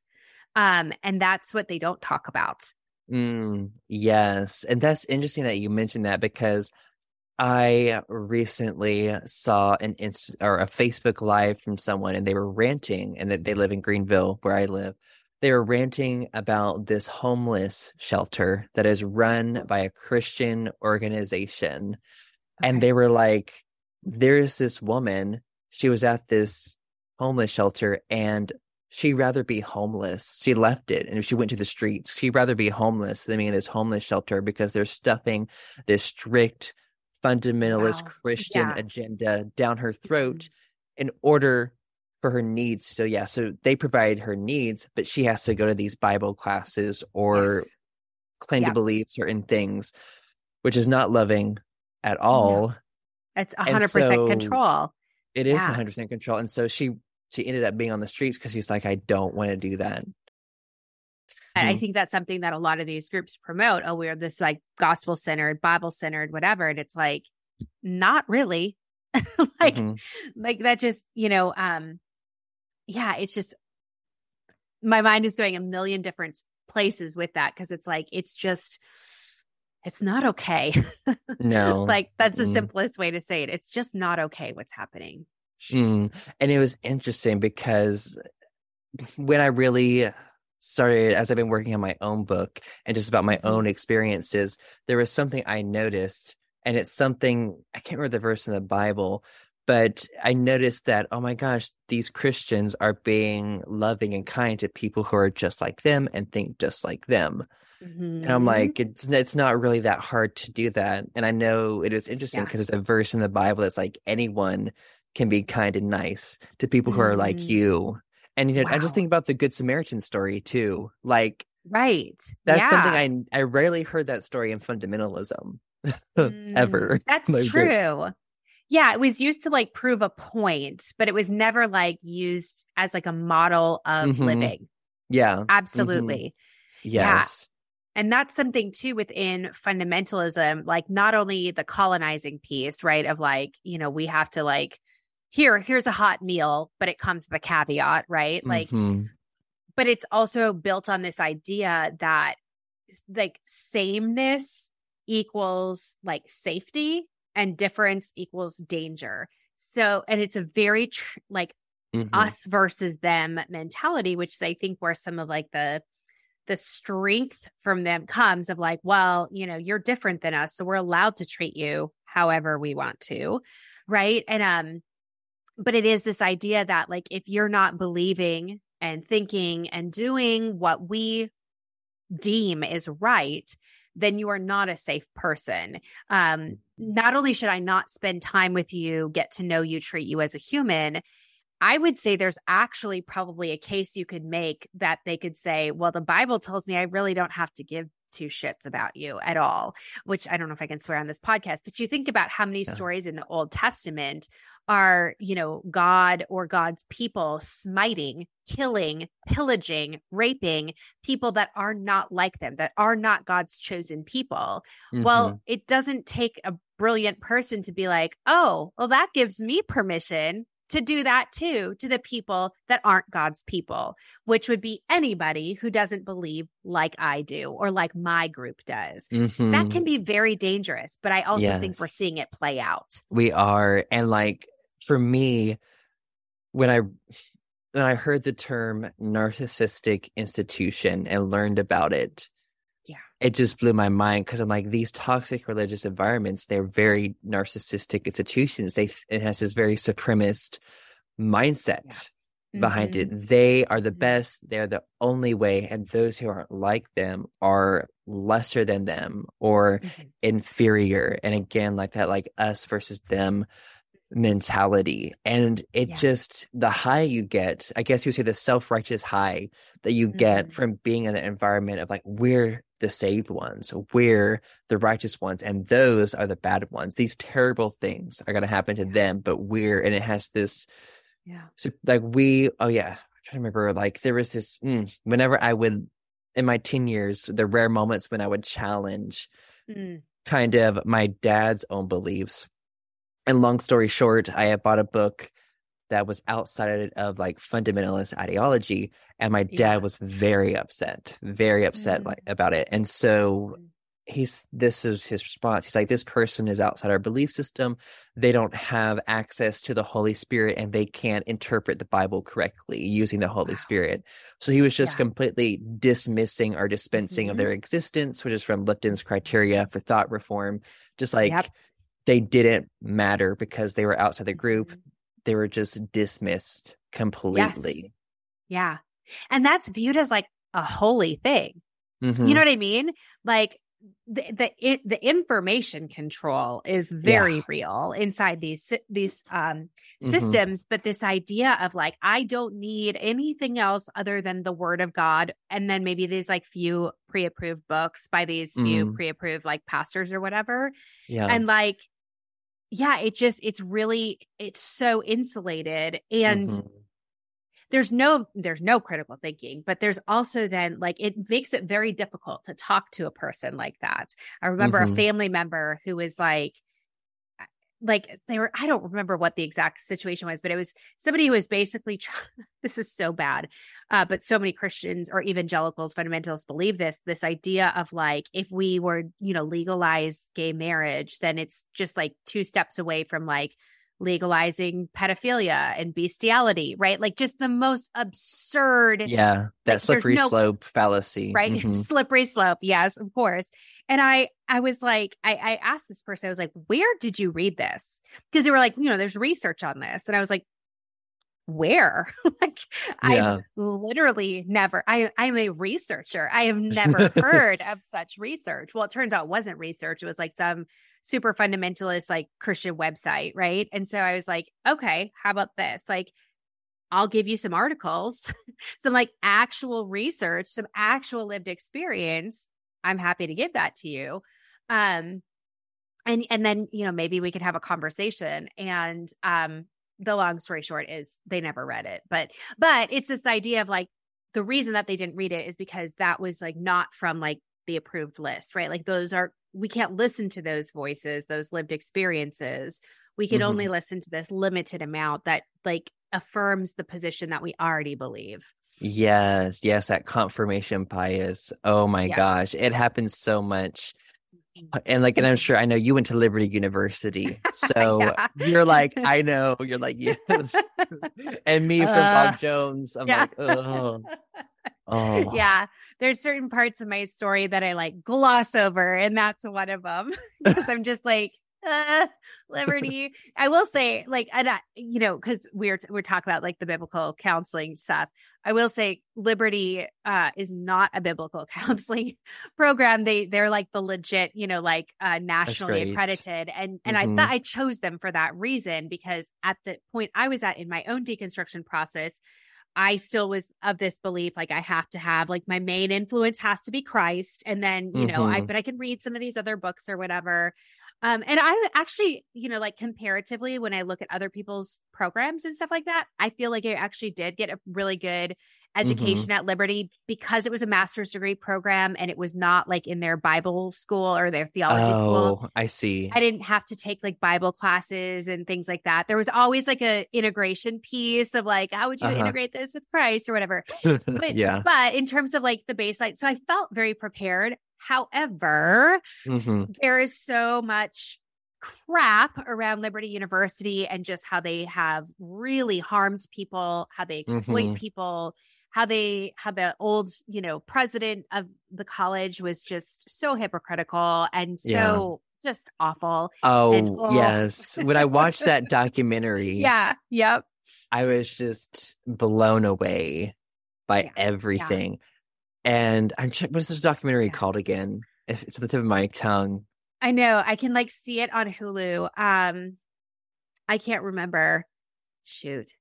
Um, and that's what they don't talk about. Mm, yes. And that's interesting that you mentioned that because I recently saw an inst or a Facebook live from someone and they were ranting and that they live in Greenville where I live. They were ranting about this homeless shelter that is run by a Christian organization. And they were like, there's this woman, she was at this homeless shelter and she'd rather be homeless. She left it and she went to the streets. She'd rather be homeless than be in this homeless shelter because they're stuffing this strict fundamentalist Wow. Christian Yeah. agenda down her throat Mhm. in order for her needs. So yeah, so they provide her needs, but she has to go to these Bible classes or Yes. claim Yeah. to believe certain things, which is not loving at all. It's And 100% so- control. It is Yeah. 100% control. And so she she ended up being on the streets because she's like, I don't want to do that. And I Mhm. think that's something that a lot of these groups promote. Oh, we're this like gospel centered, Bible centered, whatever. And it's like, not really. (laughs) like, Mhm. like that just, you know, um, yeah, it's just my mind is going a million different places with that because it's like, it's just, it's not okay. (laughs) No. like, that's the Mm-mm. simplest way to say it. It's just not okay what's happening. Mm. And it was interesting because when I really started, as I've been working on my own book and just about my Mhm. own experiences, there was something I noticed, and it's something I can't remember the verse in the Bible, but I noticed that, oh my gosh, these Christians are being loving and kind to people who are just like them and think just like them. And I'm Mhm. like, it's it's not really that hard to do that. And I know it is interesting Yeah. because there's a verse in the Bible that's like anyone can be kind and nice to people who are like Mm. you. And you know, I just think about the Good Samaritan story too. Like right. that's yeah. something I I rarely heard that story in fundamentalism (laughs) ever. Mm, (laughs) That's Like true. Yeah, it was used to like prove a point, but it was never like used as like a model of Mhm. living. Yeah. Absolutely. Yeah. Yes. And that's something too within fundamentalism, like not only the colonizing piece, right? Of like, you know, we have to like, here, here's a hot meal, but it comes with a caveat, right? Like, Mhm. but it's also built on this idea that like sameness equals like safety and difference equals danger. So, and it's a very tr- like Mhm. us versus them mentality, which is I think where some of like the the strength from them comes of like, well, you know, you're different than us, so we're allowed to treat you however we want to, right? And um, but it is this idea that like if you're not believing and thinking and doing what we deem is right, then you are not a safe person. Um, not only should I not spend time with you, get to know you, treat you as a human, I would say there's actually probably a case you could make that they could say, well, the Bible tells me I really don't have to give two shits about you at all, which I don't know if I can swear on this podcast, but you think about how many Yeah. stories in the Old Testament are, you know, God or God's people smiting, killing, pillaging, raping people that are not like them, that are not God's chosen people. Mhm. Well, it doesn't take a brilliant person to be like, oh, well, that gives me permission to do that too to the people that aren't God's people, which would be anybody who doesn't believe like I do or like my group does. Mhm. That can be very dangerous, but I also think we're seeing it play out. We are. And like for me, when I when I heard the term narcissistic institution and learned about it, Yeah. it just blew my mind because I'm like, these toxic religious environments, they're very narcissistic institutions. They it has this very supremacist mindset behind Mhm. it. They are the Mhm. best, they're the only way, and those who aren't like them are lesser than them or Mhm. inferior and again like that like us versus them mentality and it Yeah. just the high you get i guess you say the self-righteous high that you get Mhm. from being in an environment of like we're the saved ones we're the righteous ones and those are the bad ones these terrible things are going to happen to Yeah. them but we're and it has this Yeah. so like we oh yeah i'm trying to remember like there was this mm, whenever i would in my teen years the rare moments when i would challenge Mm. kind of my dad's own beliefs. And long story short, I had bought a book that was outside of like fundamentalist ideology, and my dad Yeah. was very upset, very upset Mm. like about it. And so Mm. he's this is his response. He's like, This person is outside our belief system. They don't have access to the Holy Spirit and they can't interpret the Bible correctly using the Holy Wow. Spirit. So he was just Yeah. completely dismissing or dispensing of Mhm. their existence, which is from Lifton's criteria for thought reform. Just like Yep. They didn't matter because they were outside the group. Mhm. They were just dismissed completely. Yeah. And that's viewed as like a holy thing. Mhm. You know what I mean? Like the the the information control is very real inside these these um Mhm. systems but this idea of like I don't need anything else other than the word of God and then maybe these like few pre-approved books by these few Mm. pre-approved like pastors or whatever yeah. and like yeah it just it's really it's so insulated and Mhm. There's no there's no critical thinking but there's also then like it makes it very difficult to talk to a person like that i remember Mhm. a family member who was like like they were i don't remember what the exact situation was but it was somebody who was basically try- (laughs) this is so bad uh, but so many christians or evangelicals fundamentalists believe this this idea of like if we were you know legalize gay marriage then it's just like two steps away from like legalizing pedophilia and bestiality right? Like just the most absurd yeah. That like, slippery no- slope fallacy. right? Mhm. (laughs) slippery slope. Yes of course. And i i was like i i asked this person i was like where did you read this? Because they were like you know there's research on this. And i was like where? (laughs) Like Yeah. i've literally never i i'm a researcher. I have (laughs) never heard of such research. Well it turns out it wasn't research. It was like some super fundamentalist like christian website right and so i was like okay how about this like I'll give you some articles, (laughs) some like actual research, some actual lived experience. I'm happy to give that to you. Um and and then, you know, maybe we could have a conversation and um the long story short is they never read it. But but it's this idea of like the reason that they didn't read it is because that was like not from like the approved list, right? Like those are we can't listen to those voices, those lived experiences. We can Mhm. only listen to this limited amount that like affirms the position that we already believe. Yes, yes, that confirmation bias. Oh my Yes. gosh, it happens so much. And like, and I'm sure I know you went to Liberty University, (laughs) so Yeah. you're like, (laughs) I know, you're like, yes. (laughs) and me from Uh, Bob Jones, I'm yeah. like, oh, oh, yeah there's certain parts of my story that i like gloss over and that's one of them because i'm just like uh liberty. (laughs) I will say like and I, you know because we're we're talking about like the biblical counseling stuff. I will say liberty uh is not a biblical (laughs) counseling program. They they're like the legit you know like uh nationally accredited. And and Mhm. i thought i chose them for that reason because at the point i was at in my own deconstruction process I still was of this belief like I have to have like my main influence has to be Christ. And then you know I Mhm. but I can read some of these other books or whatever Um, and I actually, you know, like comparatively, when I look at other people's programs and stuff like that, I feel like I actually did get a really good Mm-hmm. education at Liberty because it was a master's degree program and it was not like in their Bible school or their theology school. Oh, I see. I didn't have to take like Bible classes and things like that. There was always like a integration piece of like, how would you Uh-huh. integrate this with Christ or whatever. (laughs) But, yeah. but in terms of like the baseline, so I felt very prepared. However, hmm there is so much crap around Liberty University and just how they have really harmed people, how they exploit Mhm. people, how they how the old, you know, president of the college was just so hypocritical and so Yeah. just awful. Oh, oh. yes. When I watched that (laughs) documentary, Yeah. Yep. I was just blown away by Yeah, everything. And I'm check what's this documentary Yeah. called again? It's at the tip of my tongue. I know. I can like see it on Hulu. Um I can't remember. Shoot.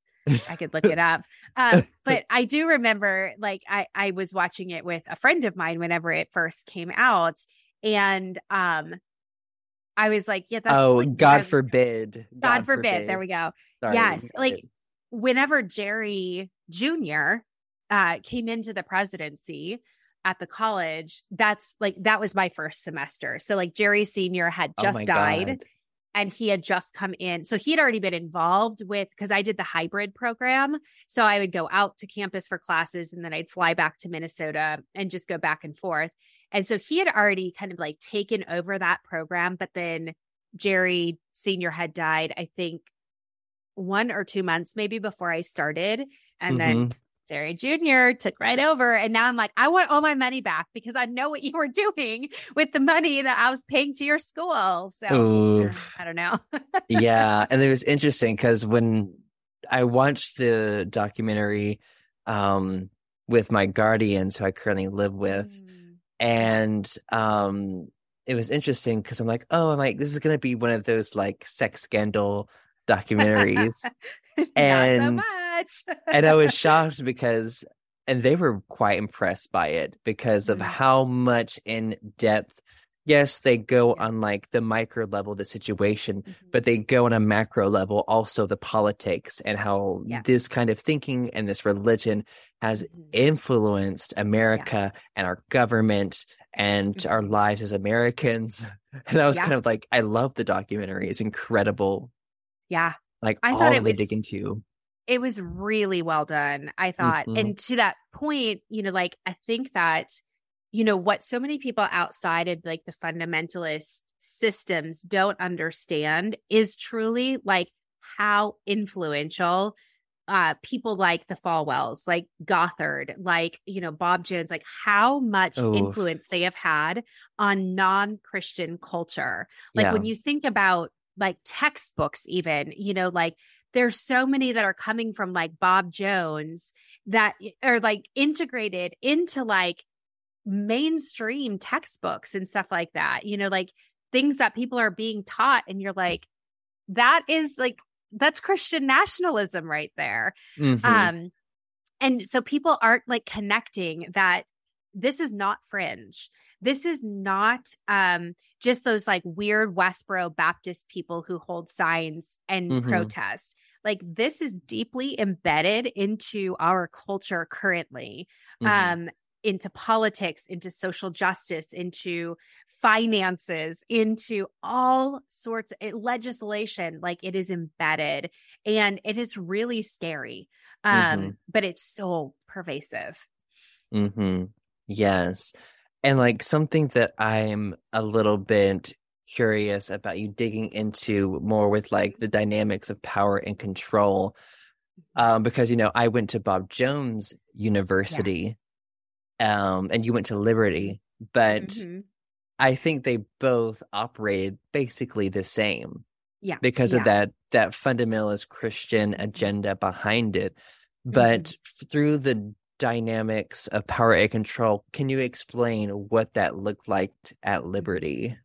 I could look it (laughs) up. Um, but I do remember like I I was watching it with a friend of mine whenever it first came out and um I was like, yeah, that's oh, like, God forbid. God forbid. There we go. Sorry, yes, like- Whenever Jerry Jr. uh came into the presidency at the college, that's like that was my first semester. So like Jerry Sr. had Oh just my died God. and he had just come in. So he had already been involved with because I did the hybrid program. So I would go out to campus for classes and then I'd fly back to Minnesota and just go back and forth. And so he had already kind of like taken over that program. But then Jerry Sr. had died, I think one or two months maybe before I started. And then Mhm. Jerry Jr. took right over. And now I'm like, I want all my money back because I know what (laughs) you were doing with the money that I was paying to your school. So Oof. I don't know. (laughs) yeah and it was interesting because when i watched the documentary um with my guardians who i currently live with Mm. and um it was interesting because i'm like oh i'm like this is gonna be one of those like sex scandal (laughs) documentaries (laughs) Not so And- much. and i was (laughs) shocked because and they were quite impressed by it because of Mhm. how much in depth yes they go Yeah. on like the micro level the situation Mhm. but they go on a macro level also the politics and how Yeah. this kind of thinking and this religion has Mhm. influenced america and our government and our Mhm. lives as americans (laughs) and i was Yeah. kind of like i love the documentary it's incredible yeah, like I thought it was- dig into it was really well done, I thought. Mhm. And to that point, you know, like I think that, you know, what so many people outside of like the fundamentalist systems don't understand is truly like how influential uh people like the Falwells, like Gothard, like, you know, Bob Jones, like how much Oof. influence they have had on non-Christian culture. Like yeah when you think about like textbooks, even, you know, like there's so many that are coming from like Bob Jones that are like integrated into like mainstream textbooks and stuff like that, you know, like things that people are being taught. And you're like, that is like, that's Christian nationalism right there. Mhm. Um, and so people aren't like connecting that this is not fringe. This is not um just those like weird Westboro Baptist people who hold signs and Mhm. protest. Like this is deeply embedded into our culture currently. Mhm. Um into politics, into social justice, into finances, into all sorts of legislation. Like it is embedded and it is really scary. Um, Mhm. but it's so pervasive. hmm Yes. And like something that I'm a little bit curious about you digging into more with like the dynamics of power and control. Um, because you know, I went to Bob Jones University, um, and you went to Liberty, but Mhm. I think they both operated basically the same Yeah. because yeah. of that that fundamentalist Christian agenda behind it. But Mm-hmm. through the dynamics of power and control, can you explain what that looked like at Liberty?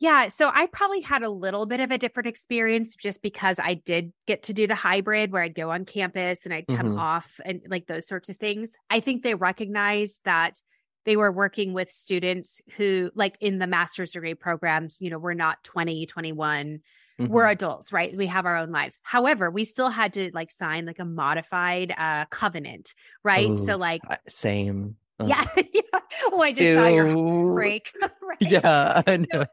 Yeah. So I probably had a little bit of a different experience just because I did get to do the hybrid where I'd go on campus and I'd come Mhm. off and like those sorts of things. I think they recognized that they were working with students who like in the master's degree programs you know we're not 20 21 mm-hmm. we're adults right we have our own lives however we still had to like sign like a modified uh covenant right Ooh, so like same yeah, (laughs) yeah. oh i just Ew. saw your break (laughs) right? yeah I know.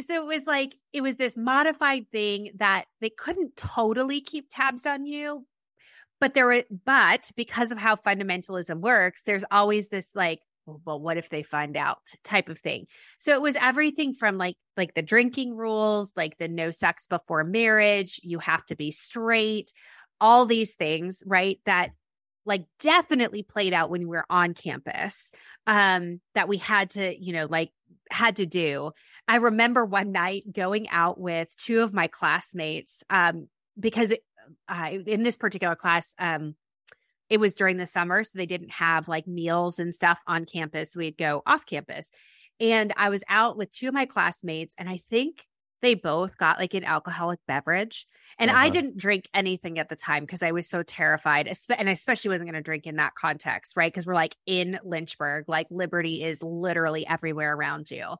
so it was like it was this modified thing that they couldn't totally keep tabs on you but there were but because of how fundamentalism works there's always this like well, what if they find out type of thing. So it was everything from like like the drinking rules, like the no sex before marriage, you have to be straight, all these things, right? That like definitely played out when we were on campus um that we had to you know like had to do i remember one night going out with two of my classmates um because it, uh, in this particular class um it was during the summer, so they didn't have like meals and stuff on campus. We'd go off campus. And I was out with two of my classmates, and I think they both got like an alcoholic beverage. And uh-huh. I didn't drink anything at the time because I was so terrified. And I especially wasn't going to drink in that context, right? Because we're like in Lynchburg, like liberty is literally everywhere around you.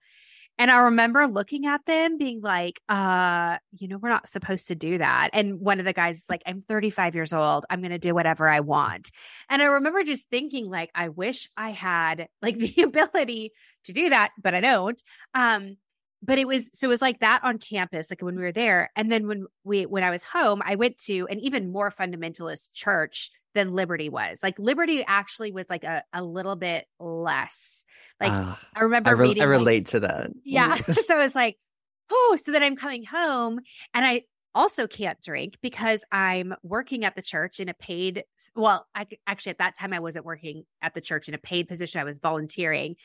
And I remember looking at them being like, uh, you know, we're not supposed to do that. And one of the guys is like, I'm 35 years old. I'm going to do whatever I want. And I remember just thinking like, I wish I had like (laughs) the ability to do that, but I don't. Um, but it was so it was like that on campus like when we were there and then when we when i was home i went to an even more fundamentalist church than Liberty was. Like Liberty actually was like a, a little bit less. Like uh, I remember I, re- reading, I relate like, to that. Yeah. (laughs) so it's like, oh, so then I'm coming home and I also can't drink because I'm working at the church in a paid well, I actually at that time I wasn't working at the church in a paid position. I was volunteering.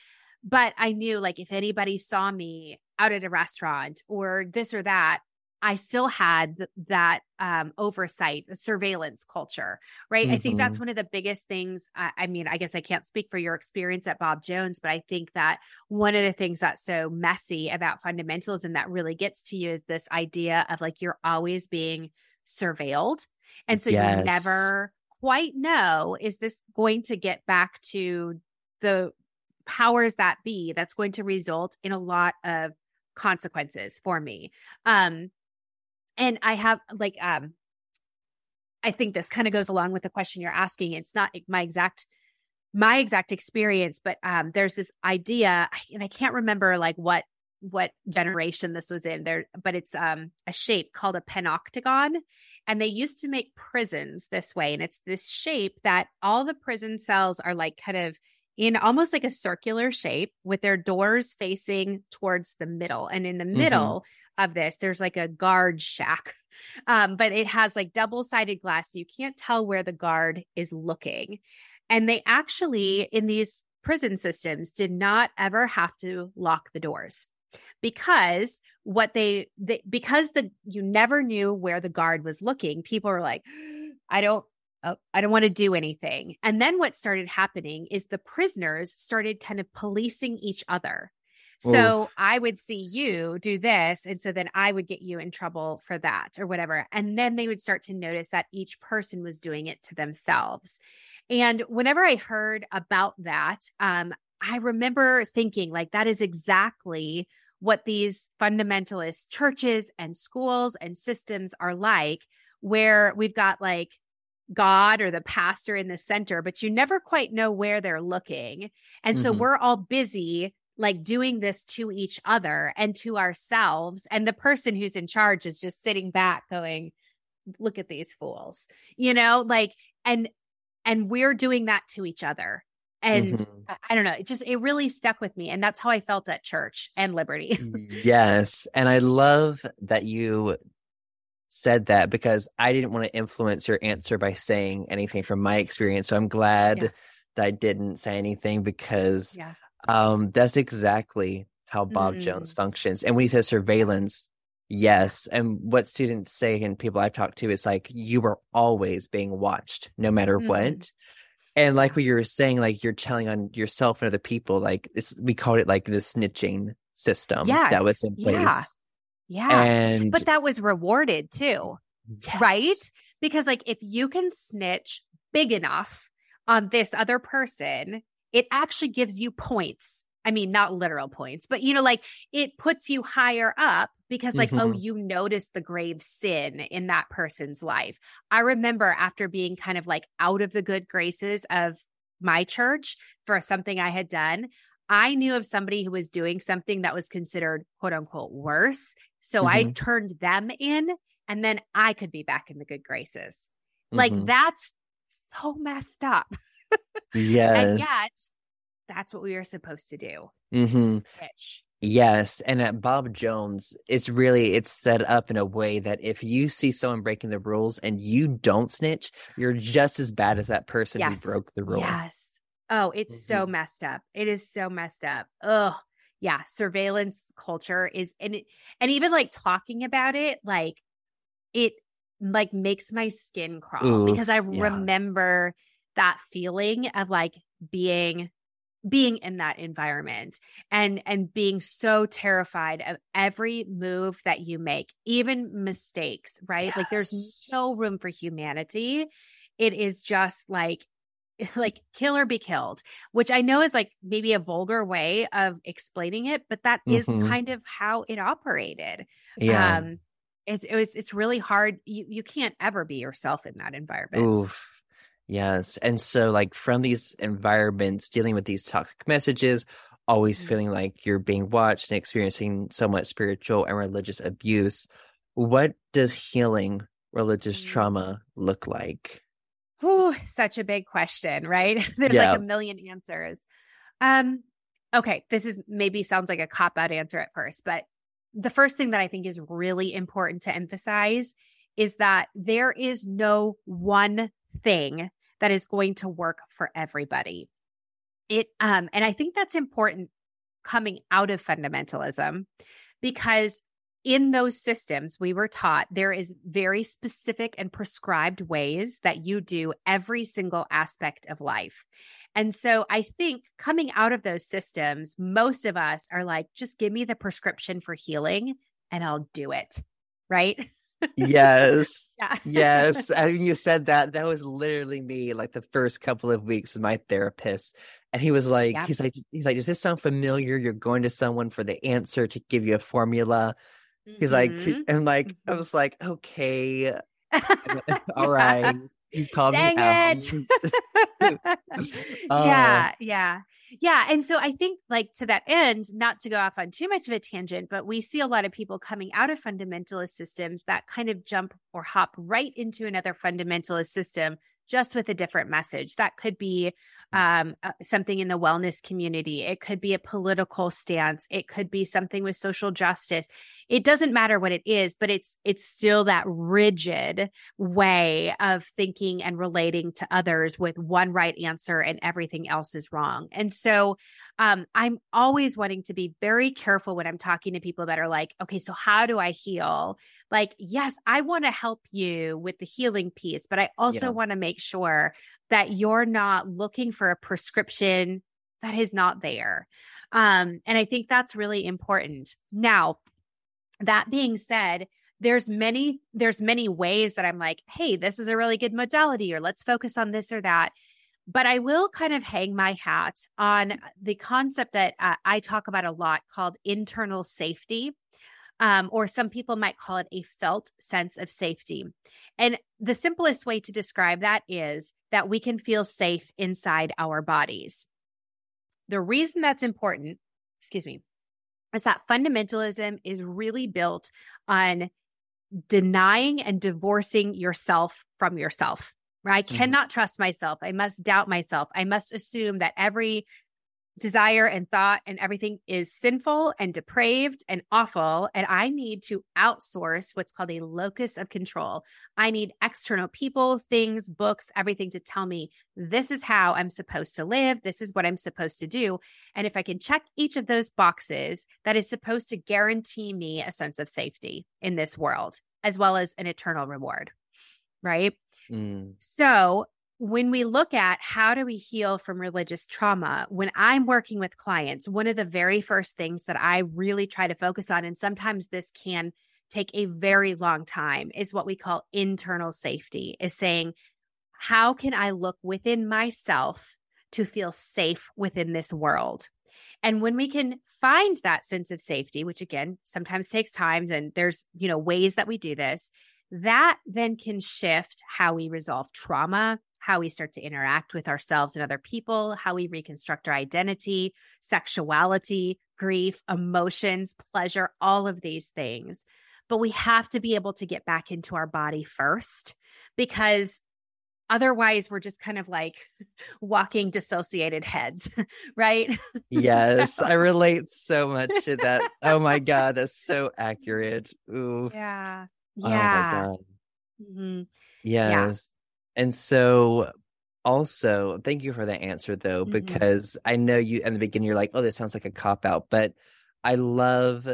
But I knew like if anybody saw me out at a restaurant or this or that, I still had th- that um, oversight, surveillance culture, right? Mm-hmm. I think that's mm-hmm. one of the biggest things. I, I mean, I guess I can't speak for your experience at Bob Jones, but I think that one of the things that's so messy about fundamentalism that really gets to you is this idea of like you're always being surveilled. And so yes. you never quite know is this going to get back to the powers that be that's going to result in a lot of consequences for me um and I have like um I think this kind of goes along with the question you're asking. It's not my exact my exact experience, but um there's this idea and I can't remember like what what generation this was in there, but it's um a shape called a panopticon. And they used to make prisons this way. And it's this shape that all the prison cells are like kind of in almost like a circular shape with their doors facing towards the middle. And in the mm-hmm. middle of this, there's like a guard shack, (laughs) um, but it has like double sided glass. So you can't tell where the guard is looking. And they actually, in these prison systems, did not ever have to lock the doors because what they, they because the you never knew where the guard was looking people were like (gasps) i don't oh, I don't want to do anything. And then what started happening is the prisoners started kind of policing each other. So Ooh. I would see you do this. And so then I would get you in trouble for that or whatever. And then they would start to notice that each person was doing it to themselves. And whenever I heard about that, um, I remember thinking, like, that is exactly what these fundamentalist churches and schools and systems are like, where we've got like God or the pastor in the center, but you never quite know where they're looking. And so mm-hmm. we're all busy like doing this to each other and to ourselves. And the person who's in charge is just sitting back going, look at these fools, you know, like, and, and we're doing that to each other. And mm-hmm. I don't know, it just, it really stuck with me. And that's how I felt at church and Liberty. (laughs) yes. And I love that you said that because I didn't want to influence your answer by saying anything from my experience. So I'm glad yeah. that I didn't say anything because yeah. um, that's exactly how Bob mm. Jones functions. And when he says surveillance, yes. And what students say and people I've talked to is like, you are always being watched no matter mm. what. And like what you were saying, like you're telling on yourself and other people, like it's we called it like the snitching system yes. that was in place. Yeah. Yeah. And but that was rewarded too. Yes. Right? Because like if you can snitch big enough on this other person it actually gives you points. I mean, not literal points, but you know, like it puts you higher up because, like, oh, Mhm. you noticed the grave sin in that person's life. I remember after being kind of like out of the good graces of my church for something I had done, I knew of somebody who was doing something that was considered quote unquote worse. So I Mhm. turned them in and then I could be back in the good graces. Like Mhm. that's so messed up. (laughs) yes. And yet that's what we were supposed to do. Mhm. Snitch. Yes, and at Bob Jones, it's really it's set up in a way that if you see someone breaking the rules and you don't snitch, you're just as bad as that person Yes. who broke the rule. Yes. Oh, it's so Mhm. messed up. It is so messed up. Ugh. Yeah. Surveillance culture is and it and even like talking about it, like it like makes my skin crawl Ooh, because I yeah. remember that feeling of like being being in that environment and and being so terrified of every move that you make even mistakes right like there's no room for humanity it is just like (laughs) like kill or be killed which i know is like maybe a vulgar way of explaining it but that is Mhm. kind of how it operated Yeah. um it's it was it's really hard you you can't ever be yourself in that environment Oof. Yes. And so, like, from these environments, dealing with these toxic messages, always Mhm. feeling like you're being watched and experiencing so much spiritual and religious abuse, what does healing religious Mm. trauma look like? Whew, such a big question, right? (laughs) There's Yeah. like a million answers. Um, okay, this is maybe sounds like a cop out answer at first, but the first thing that I think is really important to emphasize is that there is no one thing that is going to work for everybody. It um and I think that's important coming out of fundamentalism because in those systems we were taught there is very specific and prescribed ways that you do every single aspect of life. And so I think coming out of those systems, most of us are like, just give me the prescription for healing and I'll do it. Right? Yes. (laughs) Yeah. yes. (laughs) And you said that. That was literally me, like the first couple of weeks with my therapist. And he was like, he's like, he's like, does this sound familiar? You're going to someone for the answer to give you a formula. He's like, Mhm. and like, I Mhm. was like, okay, (laughs) all right. You called Dang me out. it. (laughs) (laughs) Uh, yeah, yeah. Yeah. And so I think, like, to that end, not to go off on too much of a tangent, but we see a lot of people coming out of fundamentalist systems that kind of jump or hop right into another fundamentalist system just with a different message. That could be um, uh, something in the wellness community, it could be a political stance, it could be something with social justice. It doesn't matter what it is, but it's it's still that rigid way of thinking and relating to others with one right answer and everything else is wrong. And so um, I'm always wanting to be very careful when I'm talking to people that are like, okay, so how do I heal? Like, yes, I want to help you with the healing piece, but I also Yeah. want to make sure that you're not looking for a prescription that is not there. Um, and I think that's really important. Now, that being said, there's many there's many ways that I'm like, hey, this is a really good modality, or let's focus on this or that. But I will kind of hang my hat on the concept that uh, I talk about a lot called internal safety. Um, or some people might call it a felt sense of safety. And the simplest way to describe that is that we can feel safe inside our bodies. The reason that's important, excuse me, is that fundamentalism is really built on denying and divorcing yourself from yourself. Right? I Mhm. cannot trust myself. I must doubt myself. I must assume that every desire and thought and everything is sinful and depraved and awful. And I need to outsource what's called a locus of control. I need external people, things, books, everything to tell me this is how I'm supposed to live. This is what I'm supposed to do. And if I can check each of those boxes, that is supposed to guarantee me a sense of safety in this world, as well as an eternal reward. Right. Mm, So, when we look at how do we heal from religious trauma, when I'm working with clients, one of the very first things that I really try to focus on, and sometimes this can take a very long time, is what we call internal safety, is saying, how can I look within myself to feel safe within this world. And when we can find that sense of safety, which again sometimes takes time and there's, you know, ways that we do this, that then can shift how we resolve trauma, how we start to interact with ourselves and other people, how we reconstruct our identity, sexuality, grief, emotions, pleasure, all of these things. But we have to be able to get back into our body first because otherwise we're just kind of like (laughs) walking dissociated heads (laughs) right (laughs) yes so. i relate so much to that oh my god that's so accurate Ooh. yeah yeah oh mm-hmm. yes. And so also thank you for the answer though mm-hmm. because i know you in the beginning you're like oh this sounds like a cop out but i love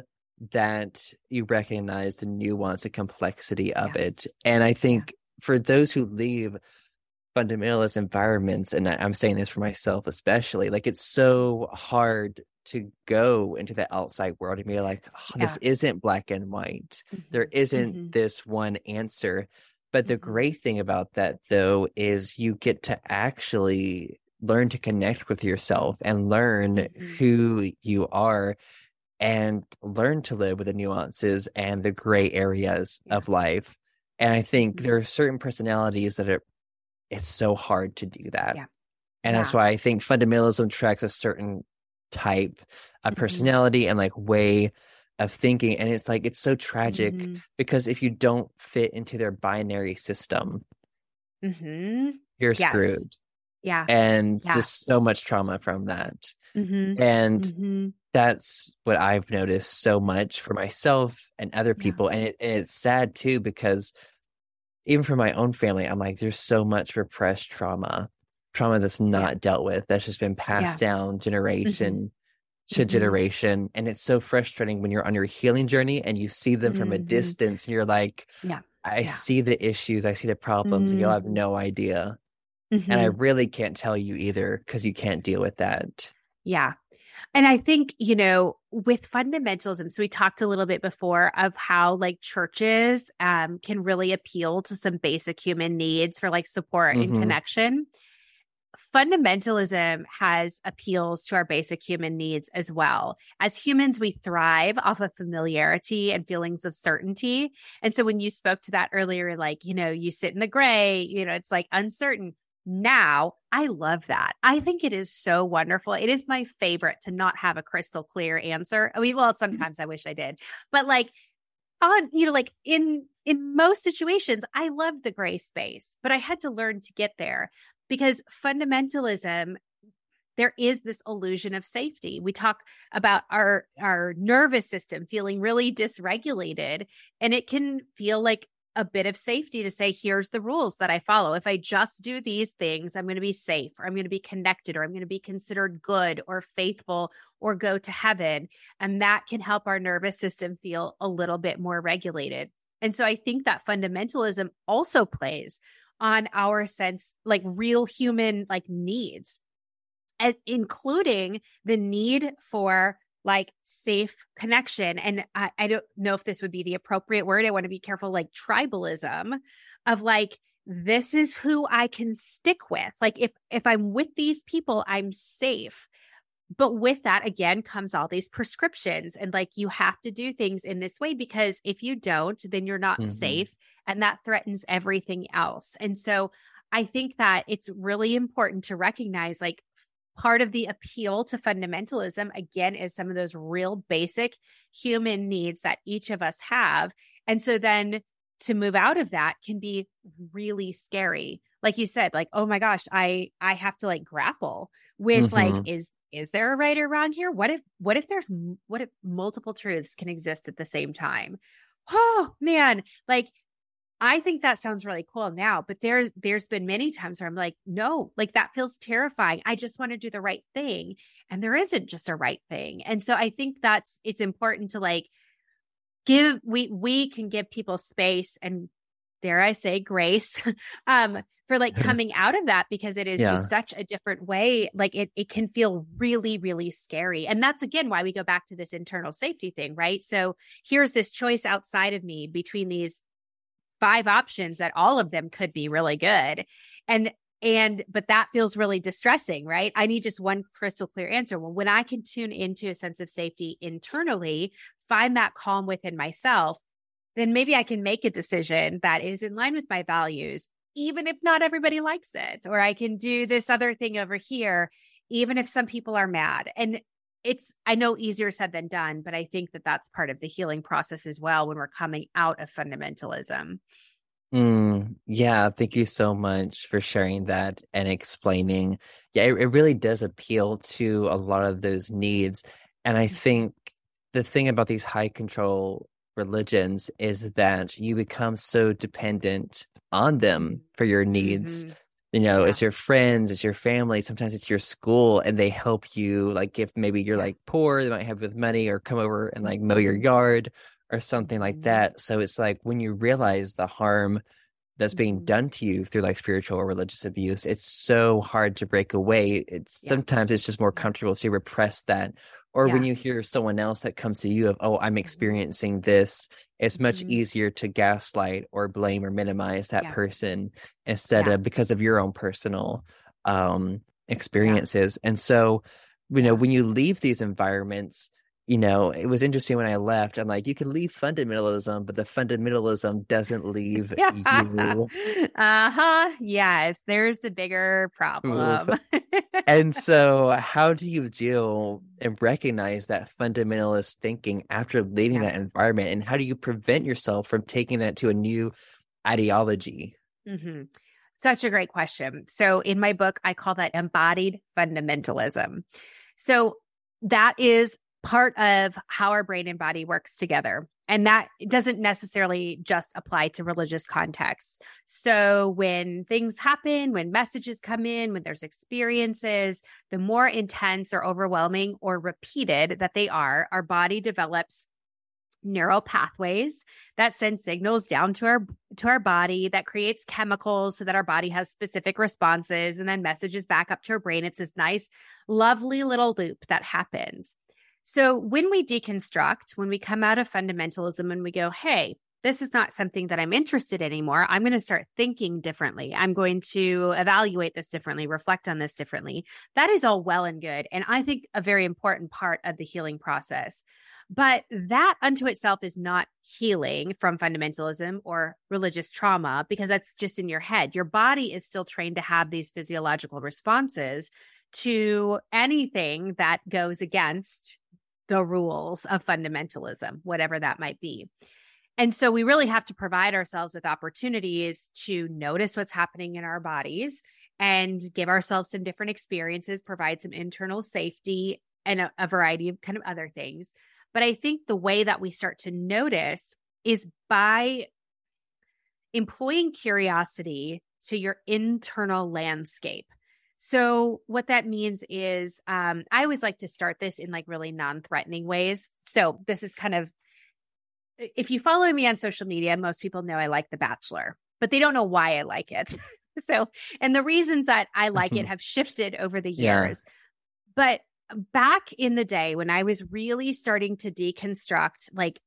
that you recognize the nuance and complexity of yeah. it and i think for those who leave fundamentalist environments, and I'm saying this for myself especially, like it's so hard to go into the outside world and be like, oh, yeah. this isn't black and white. Mm-hmm. There isn't mm-hmm. this one answer. But the mm-hmm. great thing about that, though, is you get to actually learn to connect with yourself and learn mm-hmm. who you are and learn to live with the nuances and the gray areas yeah. of life. And I think mm-hmm. there are certain personalities that are it's so hard to do that. Yeah. And yeah. that's why I think fundamentalism tracks a certain type of mm-hmm. personality mm-hmm. and like way of thinking. And it's like, it's so tragic mm-hmm. because if you don't fit into their binary system, mm-hmm. you're yes. screwed. Yeah. And yeah. just so much trauma from that. Mm-hmm. And mm-hmm. that's what I've noticed so much for myself and other people. Yeah. And, it, and it's sad too, because even for my own family, I'm like, there's so much repressed trauma, trauma that's not yeah. dealt with, that's just been passed down generation mm-hmm. To mm-hmm. generation. And it's so frustrating when you're on your healing journey and you see them mm-hmm. from a mm-hmm. distance and you're like, yeah. I yeah. see the issues, I see the problems, and you'll have mm-hmm. no idea. And I mm-hmm. really can't tell you either because you can't deal with that. Yeah. And I think, you know, with fundamentalism, so we talked a little bit before of how like churches um, can really appeal to some basic human needs for like support mm-hmm. and connection. Fundamentalism has appeals to our basic human needs as well. As humans, we thrive off of familiarity and feelings of certainty. And so when you spoke to that earlier, like, you know, you sit in the gray, you know, it's like uncertain now I love that. I think it is so wonderful. It is my favorite to not have a crystal clear answer. I mean, well, mm-hmm. sometimes I wish I did, but like on, you know, like in, in most situations, I love the gray space, but I had to learn to get there because fundamentalism there is this illusion of safety. We talk about our our nervous system feeling really dysregulated and it can feel like a bit of safety to say, here's the rules that I follow. If I just do these things, I'm going to be safe, or I'm going to be connected, or I'm going to be considered good or faithful or go to heaven. And that can help our nervous system feel a little bit more regulated. And so I think that fundamentalism also plays on our sense, like real human like needs, including the need for like safe connection. And I, I don't know if this would be the appropriate word. I want to be careful, like tribalism of like, this is who I can stick with. Like if if I'm with these people, I'm safe. But with that again comes all these prescriptions and like you have to do things in this way because if you don't, then you're not mm-hmm. safe and that threatens everything else. And so I think that it's really important to recognize like part of the appeal to fundamentalism again is some of those real basic human needs that each of us have and so then to move out of that can be really scary like you said like oh my gosh i i have to like grapple with mm-hmm. like is is there a right or wrong here what if what if there's what if multiple truths can exist at the same time oh man like I think that sounds really cool now, but there's there's been many times where I'm like, no, like that feels terrifying. I just want to do the right thing, and there isn't just a right thing. And so I think that's it's important to like give we we can give people space and dare I say grace (laughs) um for like (laughs) coming out of that because it is yeah. just such a different way like it it can feel really really scary and that's again why we go back to this internal safety thing right so here's this choice outside of me between these five options that all of them could be really good. And and but that feels really distressing right? I need just one crystal clear answer. Well when i can tune into a sense of safety internally find that calm within myself then maybe i can make a decision that is in line with my values even if not everybody likes it or i can do this other thing over here even if some people are mad. And it's i know easier said than done but i think that that's part of the healing process as well when we're coming out of fundamentalism Mm, yeah, thank you so much for sharing that and explaining. Yeah, it, it really does appeal to a lot of those needs. And I Mm-hmm. think the thing about these high control religions is that you become so dependent on them for your needs. Mhm. You know, Yeah. it's your friends, it's your family, sometimes it's your school, and they help you. Like, if maybe you're like poor, they might help with money or come over and like mow your yard or something like Mhm. that. So it's like when you realize the harm that's being Mhm. done to you through like spiritual or religious abuse, it's so hard to break away. It's Yeah. sometimes it's just more comfortable to repress that. Or when you hear someone else that comes to you of, oh, I'm experiencing this, it's much Mhm. easier to gaslight or blame or minimize that Yeah. person instead Yeah. of because of your own personal um experiences. And so, you know, when you leave these environments, you know, it was interesting when I left. I'm like, you can leave fundamentalism, but the fundamentalism doesn't leave (laughs) you. uh huh. Yes, there's the bigger problem. (laughs) And so, how do you deal and recognize that fundamentalist thinking after leaving Yeah. that environment? And how do you prevent yourself from taking that to a new ideology? hmm Such a great question. So, in my book, I call that embodied fundamentalism. So, that is part of how our brain and body works together. And that doesn't necessarily just apply to religious contexts. So, when things happen, when messages come in, when there's experiences, the more intense or overwhelming or repeated that they are, our body develops neural pathways that send signals down to our to our body that creates chemicals so that our body has specific responses and then messages back up to our brain it's this nice lovely little loop that happens so when we deconstruct when we come out of fundamentalism and we go hey this is not something that I'm interested in anymore. I'm going to start thinking differently. I'm going to evaluate this differently, reflect on this differently. That is all well and good. And I think a very important part of the healing process. But that unto itself is not healing from fundamentalism or religious trauma because that's just in your head. Your body is still trained to have these physiological responses to anything that goes against the rules of fundamentalism, whatever that might be. And so we really have to provide ourselves with opportunities to notice what's happening in our bodies and give ourselves some different experiences, provide some internal safety and a, a variety of kind of other things. But I think the way that we start to notice is by employing curiosity to your internal landscape. So, what that means is, um, I always like to start this in like really non threatening ways. So, this is kind of, if you follow me on social media, most people know I like The Bachelor, but they don't know why I like it. (laughs) so, and the reasons that I like it (laughs) have shifted over the Yeah. years. But back in the day when I was really starting to deconstruct, like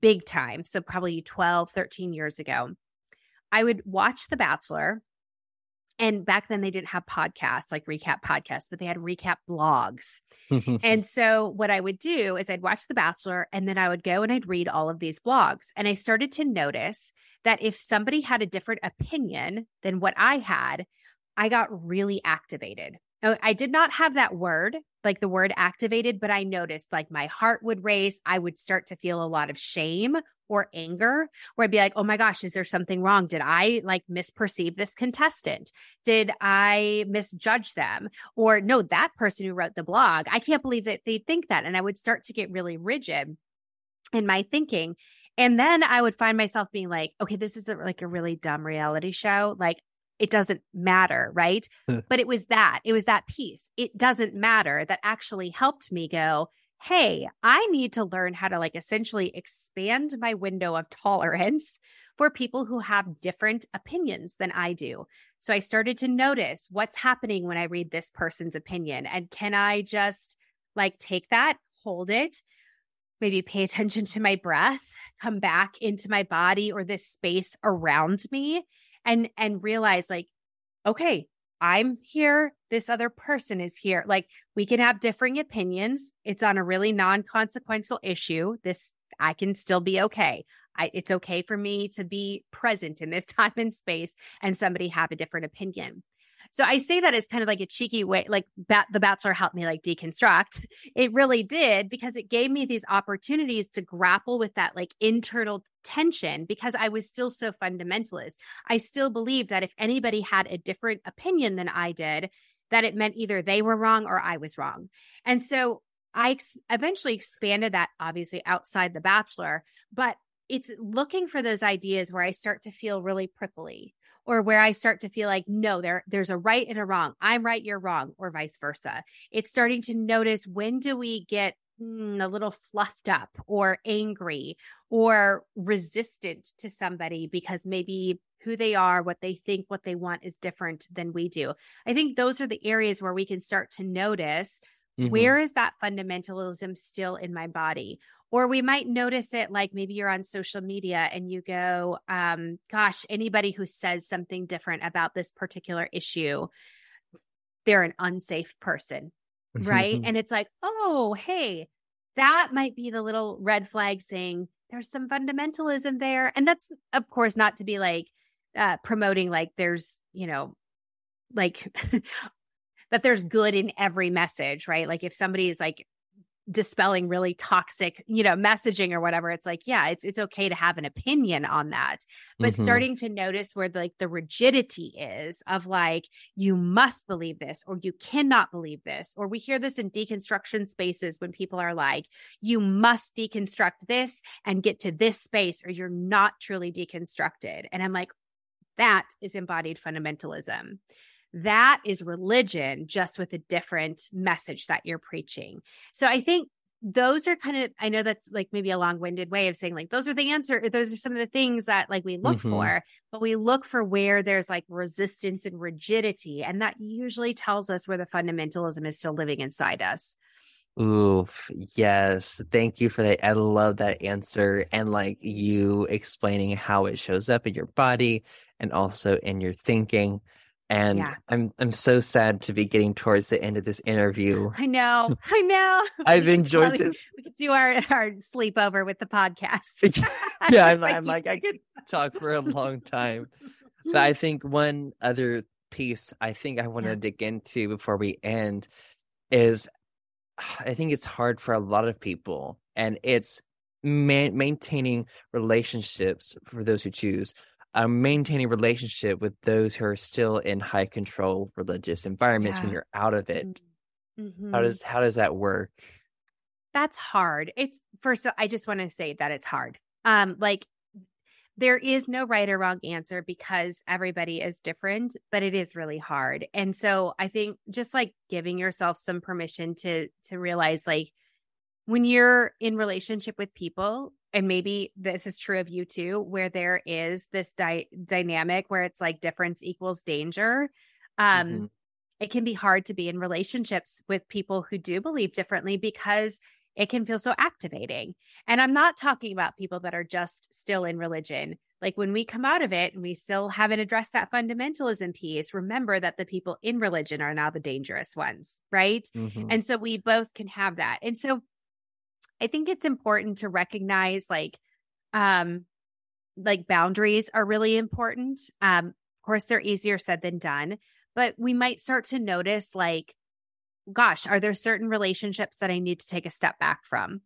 big time, so probably 12, 13 years ago, I would watch The Bachelor. And back then they didn't have podcasts like recap podcasts, but they had recap blogs. (laughs) And so what I would do is I'd watch The Bachelor and then I would go and I'd read all of these blogs. And I started to notice that if somebody had a different opinion than what I had, I got really activated. Now, I did not have that word, like the word activated, but I noticed like my heart would race. I would start to feel a lot of shame or anger, where I'd be like, oh my gosh, is there something wrong? Did I like misperceive this contestant? Did I misjudge them? Or no, that person who wrote the blog, I can't believe that they think that. And I would start to get really rigid in my thinking. And then I would find myself being like, okay, this is a, like a really dumb reality show. Like it doesn't matter, right? but it was that, it was that piece. It doesn't matter that actually helped me go, hey, I need to learn how to like essentially expand my window of tolerance for people who have different opinions than I do. So I started to notice what's happening when I read this person's opinion. And can I just like take that, hold it, maybe pay attention to my breath, come back into my body or this space around me and and realize like okay, I'm here, this other person is here. Like we can have differing opinions. It's on a really non-consequential issue. This I can still be okay. I, it's okay for me to be present in this (laughs) time and space and somebody have a different opinion. So I say that as kind of like a cheeky way, like bat, the Bachelor helped me like deconstruct. It really did because it gave me these opportunities to grapple with that like internal tension because I was still so fundamentalist. I still believed that if anybody had a different opinion than I did, that it meant either they were wrong or I was wrong. And so I ex- eventually expanded that obviously outside the Bachelor, but it's looking for those ideas where I start to feel really prickly or where I start to feel like, no, there, there's a right and a wrong. I'm right, you're wrong, or vice versa. It's starting to notice when do we get mm, a little fluffed up or angry or resistant to somebody because maybe who they are, what they think, what they want is different than we do. I think those are the areas where we can start to notice Mm-hmm. Where is that fundamentalism still in my body? Or we might notice it like maybe you're on social media and you go, um, gosh, anybody who says something different about this particular issue, they're an unsafe person. Right. and it's like, oh, hey, that might be the little red flag saying there's some fundamentalism there. And that's, of course, not to be like uh, promoting like there's, you know, like (laughs) that there's good in every message, right? Like if somebody is like dispelling really toxic, you know, messaging or whatever, it's like, yeah, it's it's okay to have an opinion on that. But mm-hmm. starting to notice where the, like the rigidity is of like, you must believe this or you cannot believe this. Or we hear this in deconstruction spaces when people are like, you must deconstruct this and get to this space or you're not truly deconstructed. And I'm like, that is embodied fundamentalism. That is religion, just with a different message that you're preaching. So I think those are kind of i know that's like maybe a long-winded way of saying like those are the answer those are some of the things that like we look mm-hmm. for but we look for where there's like resistance and rigidity and that usually tells us where the fundamentalism is still living inside us Oof, yes. Thank you for that. I love that answer and like you explaining how it shows up in your body and also in your thinking. And yeah. I'm I'm so sad to be getting towards the end of this interview. I know. (laughs) I know. (laughs) I've enjoyed this. We could do our, our sleepover with the podcast. (laughs) yeah, I'm, like, I'm like, I could talk for a long time. But I think one other piece I think I want to yeah. dig into before we end is (sighs) I think it's hard for a lot of people and it's man- maintaining relationships for those who choose maintaining relationship with those who are still in high control religious environments yeah. when you're out of it. Mm-hmm. how does how does that work? That's hard. It's first i just want to say that it's hard. Um like there is no right or wrong answer because everybody is different but it is really hard. And so i think just like giving yourself some permission to to realize like when you're in relationship with people and maybe this is true of you too where there is this di- dynamic where it's like difference equals danger um mm-hmm. it can be hard to be in relationships with people who do believe differently because it can feel so activating and i'm not talking about people that are just still in religion like when we come out of it and we still haven't addressed that fundamentalism piece remember that the people in religion are now the dangerous ones right mm-hmm. and so we both can have that and so I think it's important to recognize like um like boundaries are really important. Um of course they're easier said than done, but we might start to notice like gosh, are there certain relationships that I need to take a step back from?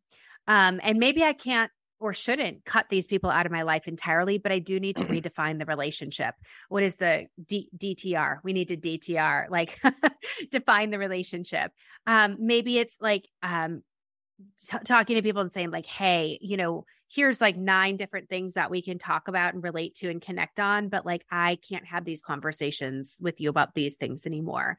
Um and maybe I can't or shouldn't cut these people out of my life entirely, but I do need to (clears throat) redefine the relationship. What is the D- DTR? We need to DTR, like (laughs) define the relationship. Um, maybe it's like um, t- talking to people and saying like hey you know here's like nine different things that we can talk about and relate to and connect on but like i can't have these conversations with you about these things anymore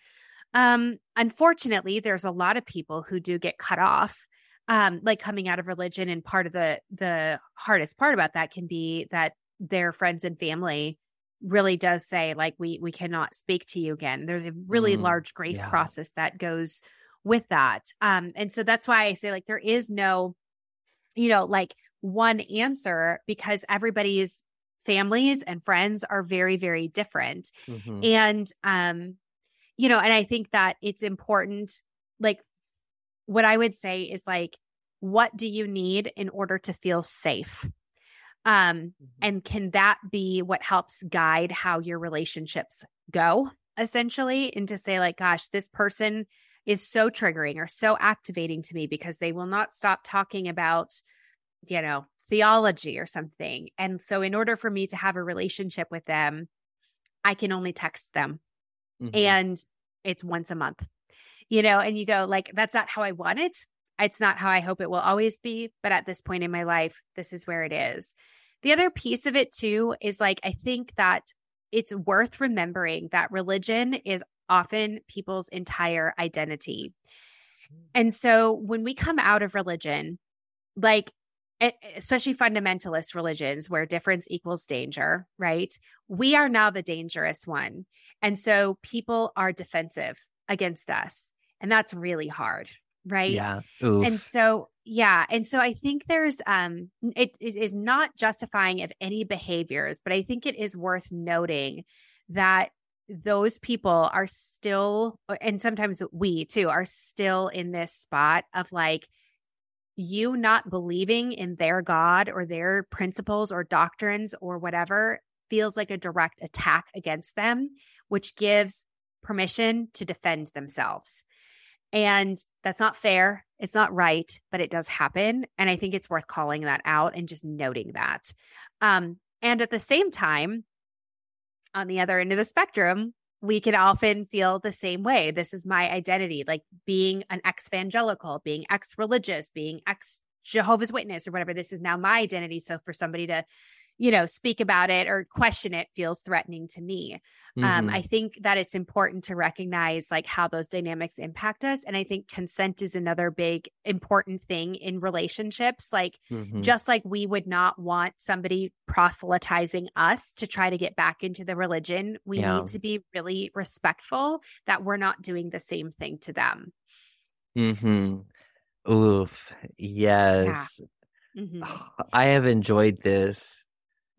um unfortunately there's a lot of people who do get cut off um like coming out of religion and part of the the hardest part about that can be that their friends and family really does say like we we cannot speak to you again there's a really mm, large grief yeah. process that goes with that. Um, and so that's why I say like there is no, you know, like one answer because everybody's families and friends are very, very different. Mhm. And, um, you know, and I think that it's important, like, what I would say is like, what do you need in order to feel safe? Um, and can that be what helps guide how your relationships go essentially? And to say, like, gosh, this person is so triggering or so activating to me because they will not stop talking about, you know, theology or something. And so, in order for me to have a relationship with them, I can only text them Mhm. and it's once a month, you know, and you go, like, that's not how I want it. It's not how I hope it will always be. But at this point in my life, this is where it is. The other piece of it, too, is like, I think that it's worth remembering that religion is often people's entire identity. And so when we come out of religion, like, especially fundamentalist religions where difference equals danger, right? We are now the dangerous one. And so people are defensive against us. And that's really hard, right? Yeah. Oof. And so, yeah. And so I think there's, um, it, it is not justifying of any behaviors, but I think it is worth noting that those people are still, and sometimes we too, are still in this spot of like, you not believing in their God or their principles or doctrines or whatever feels like a direct attack against them, which gives permission to defend themselves. And that's not fair. It's not right, but it does happen. And I think it's worth calling that out and just noting that. Um, and at the same time, on the other end of the spectrum, we can often feel the same way. This is my identity, like being an ex evangelical, being ex religious, being ex Jehovah's Witness or whatever. This is now my identity. So for somebody to, you know, speak about it or question it feels threatening to me. Um, Mhm. I think that it's important to recognize like how those dynamics impact us. And I think consent is another big important thing in relationships. Like, Mhm. just like we would not want somebody proselytizing us to try to get back into the religion, we Yeah. need to be really respectful that we're not doing the same thing to them. Mm-hmm. Oof. Yes. Mhm. (sighs) I have enjoyed this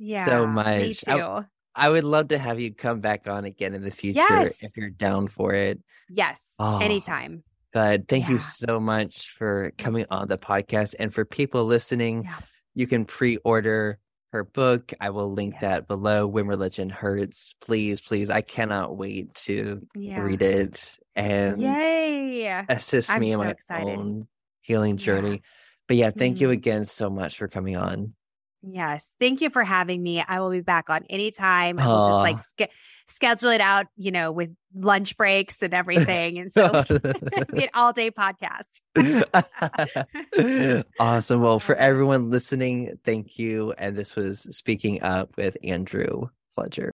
Yeah, so much. I, too. I would love to have you come back on again in the future Yes. if you're down for it. Yes, Oh. anytime. But thank you so much for coming on the podcast. And for people listening, Yeah. you can pre order her book. I will link Yes. that below. When Religion Hurts. Please, please. I cannot wait to Yeah. read it and Yay. assist I'm me in so my excited. own healing Yeah. journey. But yeah, thank you Mhm. again so much for coming on. Yes. Thank you for having me. I will be back on anytime. I will just like schedule it out, you know, with lunch breaks and everything. And so (laughs) be an all day podcast. (laughs) awesome. Well, for (laughs) everyone listening, thank you. And this was Speaking Up with Andrew Pledger.